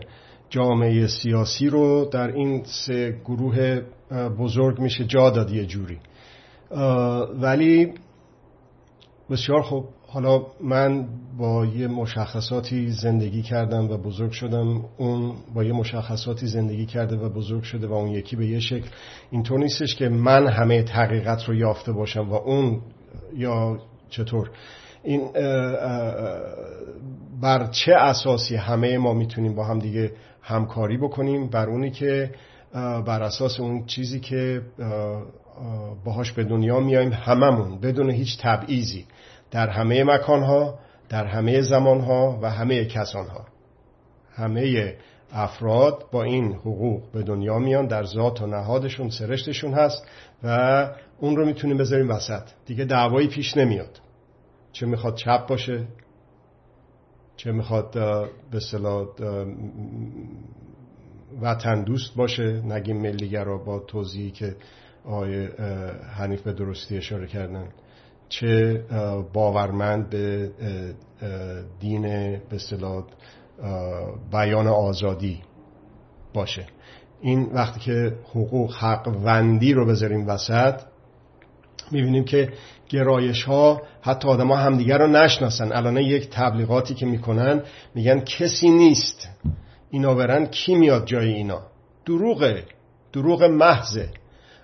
Speaker 2: جامعه سیاسی رو در این سه گروه بزرگ میشه جا داد یه جوری. ولی بسیار خوب. حالا من با یه مشخصاتی زندگی کردم و بزرگ شدم. اون با یه مشخصاتی زندگی کرده و بزرگ شده و اون یکی به یه شکل. اینطور نیستش که من همه حقیقت رو یافته باشم و اون یا چطور. این بر چه اساسی همه ما می‌تونیم با هم دیگه همکاری بکنیم بر اونی که بر اساس اون چیزی که باهاش به دنیا میایم هممون بدون هیچ تبعیضی در همه مکانها در همه زمانها و همه کسانها. همه افراد با این حقوق به دنیا میان در ذات و نهادشون سرشتشون هست و اون رو می‌تونیم بذاریم وسط. دیگه دعوایی پیش نمیاد. چه می‌خواد چپ باشه چه می‌خواد به صلاح وطن دوست باشه. نگیم ملیگرا با توضیحی که آقای حنیف به درستی اشاره کردن. چه باورمند به دین به اصطلاح بیان آزادی باشه. این وقتی که حقوق حق وندی رو بذاریم وسط می‌بینیم که گرایش ها حتی آدم ها همدیگر رو نشناسن. الان یک تبلیغاتی که می‌کنن میگن کسی نیست. اینا برن کی میاد جای اینا؟ دروغه. دروغ محضه.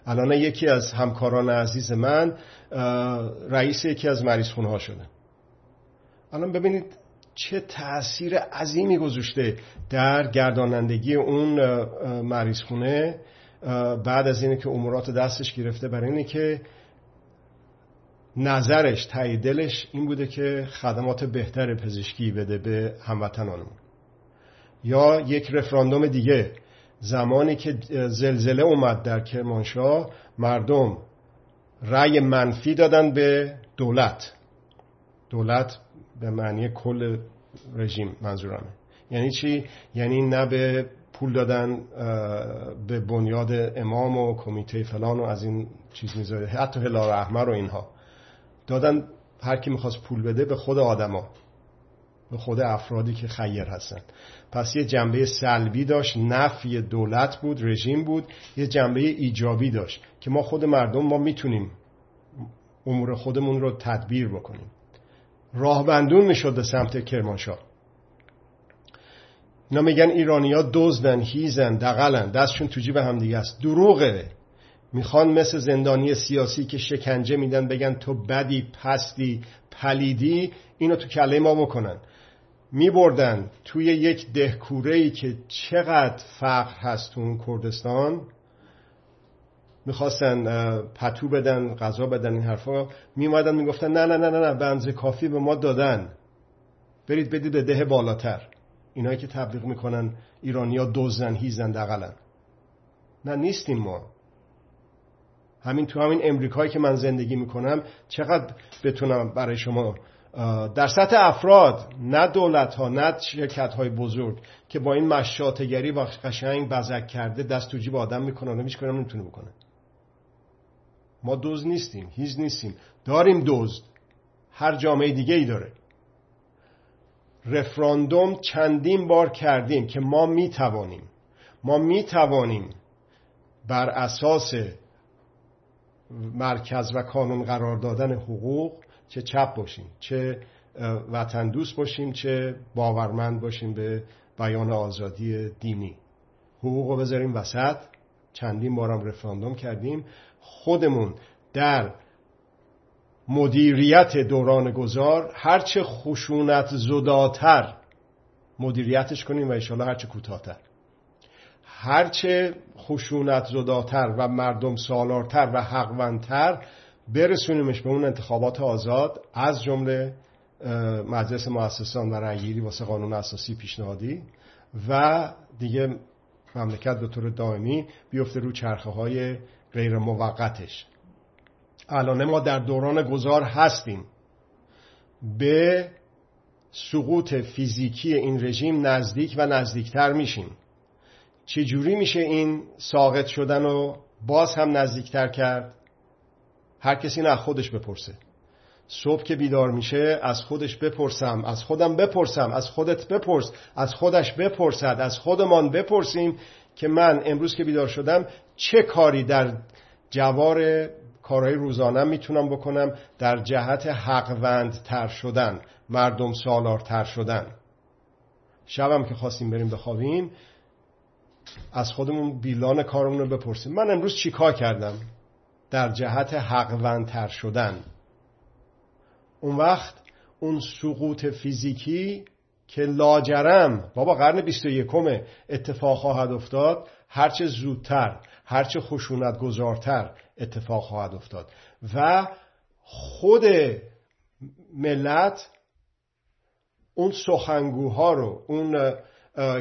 Speaker 2: الان یکی از همکاران عزیز من رئیس یکی از مریض ها شده. الان ببینید چه تاثیر عظیمی گذاشته در گردانندگی اون مریض خونه بعد از اینه که امورات دستش گرفته برای اینه که نظرش تایی دلش این بوده که خدمات بهتر پزشکی بده به هموطنانمون. یا یک رفراندوم دیگه. زمانی که زلزله اومد در کرمانشاه مردم رأی منفی دادن به دولت. دولت به معنی کل رژیم منظورمه. یعنی چی؟ یعنی نه به پول دادن به بنیاد امام و کمیته فلان و از این چیز می‌ذاره. حتی هلال احمر و اینها. دادن هر کی می‌خواست پول بده به خود آدما به خود افرادی که خیر هستن. پس یه جنبه سلبی داشت نفی دولت بود رژیم بود یه جنبه ایجابی داشت که ما خود مردم ما می‌تونیم امور خودمون رو تدبیر بکنیم. راهبندون می‌شد به سمت کرمانشاه. اینا میگن ایرانیا دزدن هیزن دقلن دستشون تو جیب هم دیگه است. دروغه. می‌خوان مثل زندانی سیاسی که شکنجه میدن بگن تو بدی پستی پلیدی اینو تو کله ما بکنن. میبردن توی یک دهکوره ای که چقدر فقر هست تو اون کردستان. می‌خواستن پتو بدن غذا بدن این حرفا. میمادن می‌گفتن نه نه نه نه نه بنز کافی به ما دادن. برید بدید به ده بالاتر. اینایی که تبلیغ می‌کنن ایرانیا دوزن هیزن دقلن نه نیستیم ما. همین تو همین امریکایی که من زندگی می‌کنم چقدر بتونم برای شما در سطح افراد نه دولت ها نه شرکت های بزرگ که با این مشاتگری و قشنگ بزک کرده دست تو جیب آدم می‌کنن و کنم نمی‌تونه بکنه. ما دوز نیستیم هیچ نیستیم. داریم دوز. هر جامعه دیگه ای داره. رفراندوم چندین بار کردیم که ما می‌توانیم. ما می‌توانیم بر اساس مرکز و کانون قرار دادن حقوق چه چپ باشیم چه وطن دوست باشیم چه باورمند باشیم به بیان آزادی دینی. حقوق رو بذاریم وسط. چندین بارم رفراندوم کردیم. خودمون در مدیریت دوران گذار هرچه خشونت زداتر مدیریتش کنیم و انشاءالله هرچه کوتاهتر. هرچه خشونت زداتر و مردم سالارتر و حقوندتر برسونیمش به اون انتخابات آزاد از جمله مجلس مؤسسان و رأیگیری واسه قانون اساسی پیشنهادی و دیگه مملکت به طور دائمی بیفته رو چرخه های غیر موقتش. الان ما در دوران گذار هستیم. به سقوط فیزیکی این رژیم نزدیک و نزدیکتر میشیم. چجوری میشه این ساقط شدن و باز هم نزدیکتر کرد؟ هر کسی نه خودش بپرسه. صبح که بیدار میشه از خودش بپرسم از خودم بپرسم از خودت بپرس از خودش بپرسد از خودمان بپرسیم که من امروز که بیدار شدم چه کاری در جوار کارهای روزانه می‌تونم بکنم در جهت حقوند تر شدن مردم سالار تر شدن؟ شبم که خواستیم بریم بخوابیم از خودمون بیلان کارمون رو بپرسیم. من امروز چیکار کردم؟ در جهت حقوند تر شدن. اون وقت اون سقوط فیزیکی که لاجرم بابا قرن 21 اتفاق خواهد افتاد هرچه زودتر هرچه خشونت گذارتر اتفاق خواهد افتاد. و خود ملت اون سخنگوها رو اون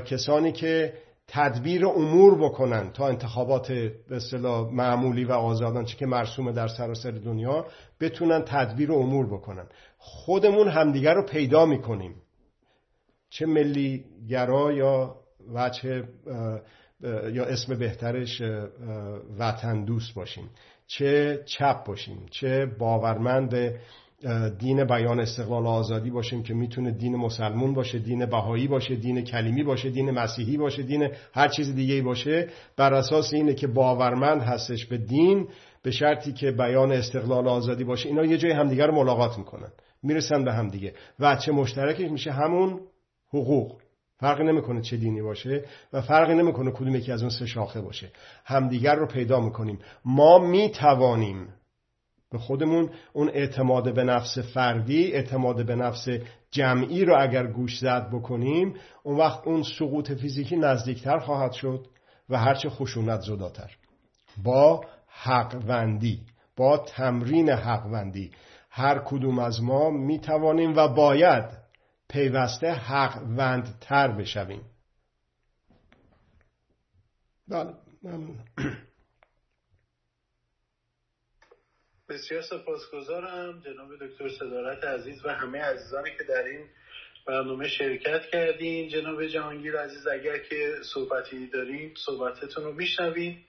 Speaker 2: کسانی که تدبیر امور بکنن تا انتخابات به اصطلاح معمولی و آزادان چه که مرسوم در سراسر دنیا بتونن تدبیر امور بکنن. خودمون همدیگر رو پیدا می‌کنیم. چه ملی گرا یا وچه یا اسم بهترش وطن دوست باشیم. چه چپ باشیم. چه باورمند دین بیان استقلال آزادی باشیم که می‌تونه دین مسلمون باشه دین بهایی باشه دین کلیمی باشه دین مسیحی باشه دین هر چیز دیگه باشه. بر اساس اینه که باورمند هستش به دین به شرطی که بیان استقلال آزادی باشه. اینا یه جای همدیگه رو ملاقات می‌کنن می‌رسن به همدیگه. و چه مشترکش میشه؟ همون حقوق. فرقی نمی‌کنه چه دینی باشه و فرقی نمی‌کنه کدوم یکی از اون سه شاخه باشه. همدیگر رو پیدا می‌کنیم. ما می‌توانیم به خودمون اون اعتماد به نفس فردی اعتماد به نفس جمعی رو اگر گوش زد بکنیم اون وقت اون سقوط فیزیکی نزدیکتر خواهد شد و هرچه خشونت زداتر. با حقوندی با تمرین حقوندی هر کدوم از ما می‌توانیم و باید پیوسته حقوندتر بشویم. بله
Speaker 1: بسیار سپاسگزارم جناب دکتر صدارت عزیز و همه عزیزانی که در این برنامه شرکت کردین. جناب جهانگیر عزیز اگر که صحبتی داریم صحبتتون رو میشنویم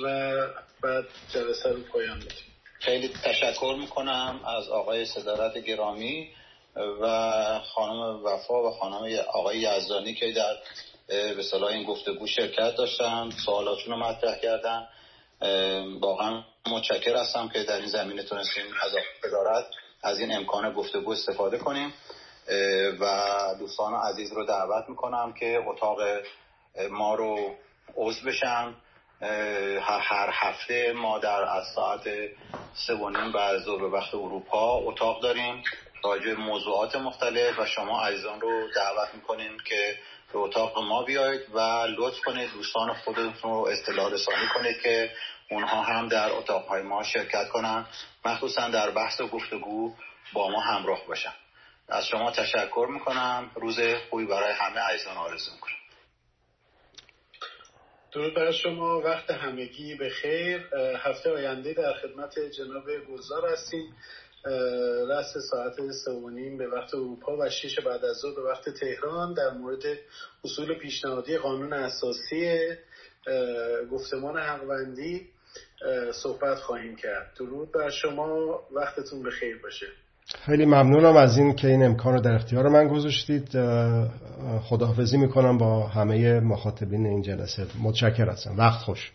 Speaker 1: و بعد جلسه رو پایان بدیم
Speaker 3: خیلی تشکر می‌کنم از آقای صدارت گرامی و خانم وفا و خانم آقای یزدانی که در به صلاح این گفتگو شرکت داشتن. سوالاتون رو مطرح کردن. واقعا متشکر هستم که در این زمینه تونستیم از ادارت از این امکان گفتگو استفاده کنیم. و دوستان عزیز رو دعوت می‌کنم که اتاق ما رو عضو بشن. هر هفته ما در از ساعت سه و نیم بعد به وقت اروپا اتاق داریم. راجع موضوعات مختلف و شما عزیزان رو دعوت می‌کنیم که به اتاق ما بیایید و لطف کنید دوستان خودتون رو اطلاع رسانی کنید که اونها هم در اتاقهای ما شرکت کنن. مخصوصا در بحث و گفتگو با ما همراه باشن. از شما تشکر می‌کنم. روز خوبی برای همه عزیزان آرزو می‌کنم.
Speaker 1: درود بر شما. وقت همگی به خیر. هفته آینده در خدمت جناب گلزار هستیم. رست ساعت سوانیم به وقت اروپا و شش بعد از ظهر به وقت تهران در مورد اصول پیشنهادی قانون اساسی گفتمان حقوندی صحبت خواهیم کرد. درود بر شما. وقتتون به خیر باشه.
Speaker 2: خیلی ممنونم از این که این امکان رو در اختیار من گذاشتید. خداحافظی می‌کنم با همه مخاطبین این جلسه. متشکر هستم وقت خوش.